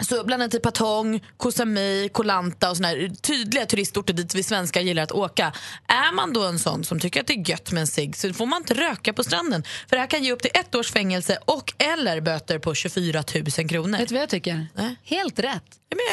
Så bland annat Patong, Koh Samui, Koh Lanta och såna här tydliga turistorter dit vi svenskar gillar att åka. Är man då en sån som tycker att det är gött med en cigg så får man inte röka på stranden. För det här kan ge upp till ett års fängelse och eller böter på 24 000 kronor. Vet du vad jag tycker? Nej. Helt rätt.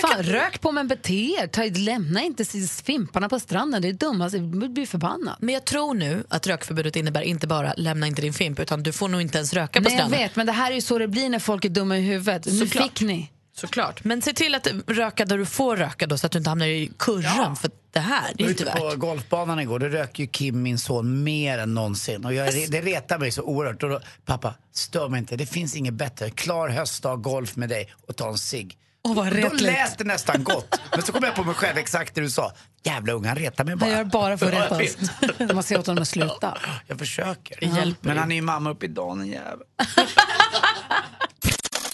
jag Fan, Rök på men bete er. Ta, lämna inte fimparna på stranden. Det är dummast. Jag blir förbannad. Men jag tror nu att rökförbudet innebär inte bara lämna inte din fimp utan du får nog inte ens röka på Nej, jag stranden. vet, men det här är ju så det blir när folk är dumma i huvudet. Nu Såklart. fick ni. Såklart. Men se till att röka där du får röka då så att du inte hamnar i kurran. För det här det är inte Ute på värt. golfbanan igår, då rök ju Kim, min son, mer än någonsin. Och jag, det retar mig så oerhört. Och då, pappa, stör mig inte. Det finns inget bättre. Klar höstdag, golf med dig och ta en cigg. Vad då lät det nästan gott. Men så kom jag på mig själv exakt det du sa. Jävla unga, retar mig bara. Han gör bara för Ja, att jag vet. Man ser åt honom att sluta. Jag försöker. Hjälper Men han är ju mamma upp i dagen, en jävel.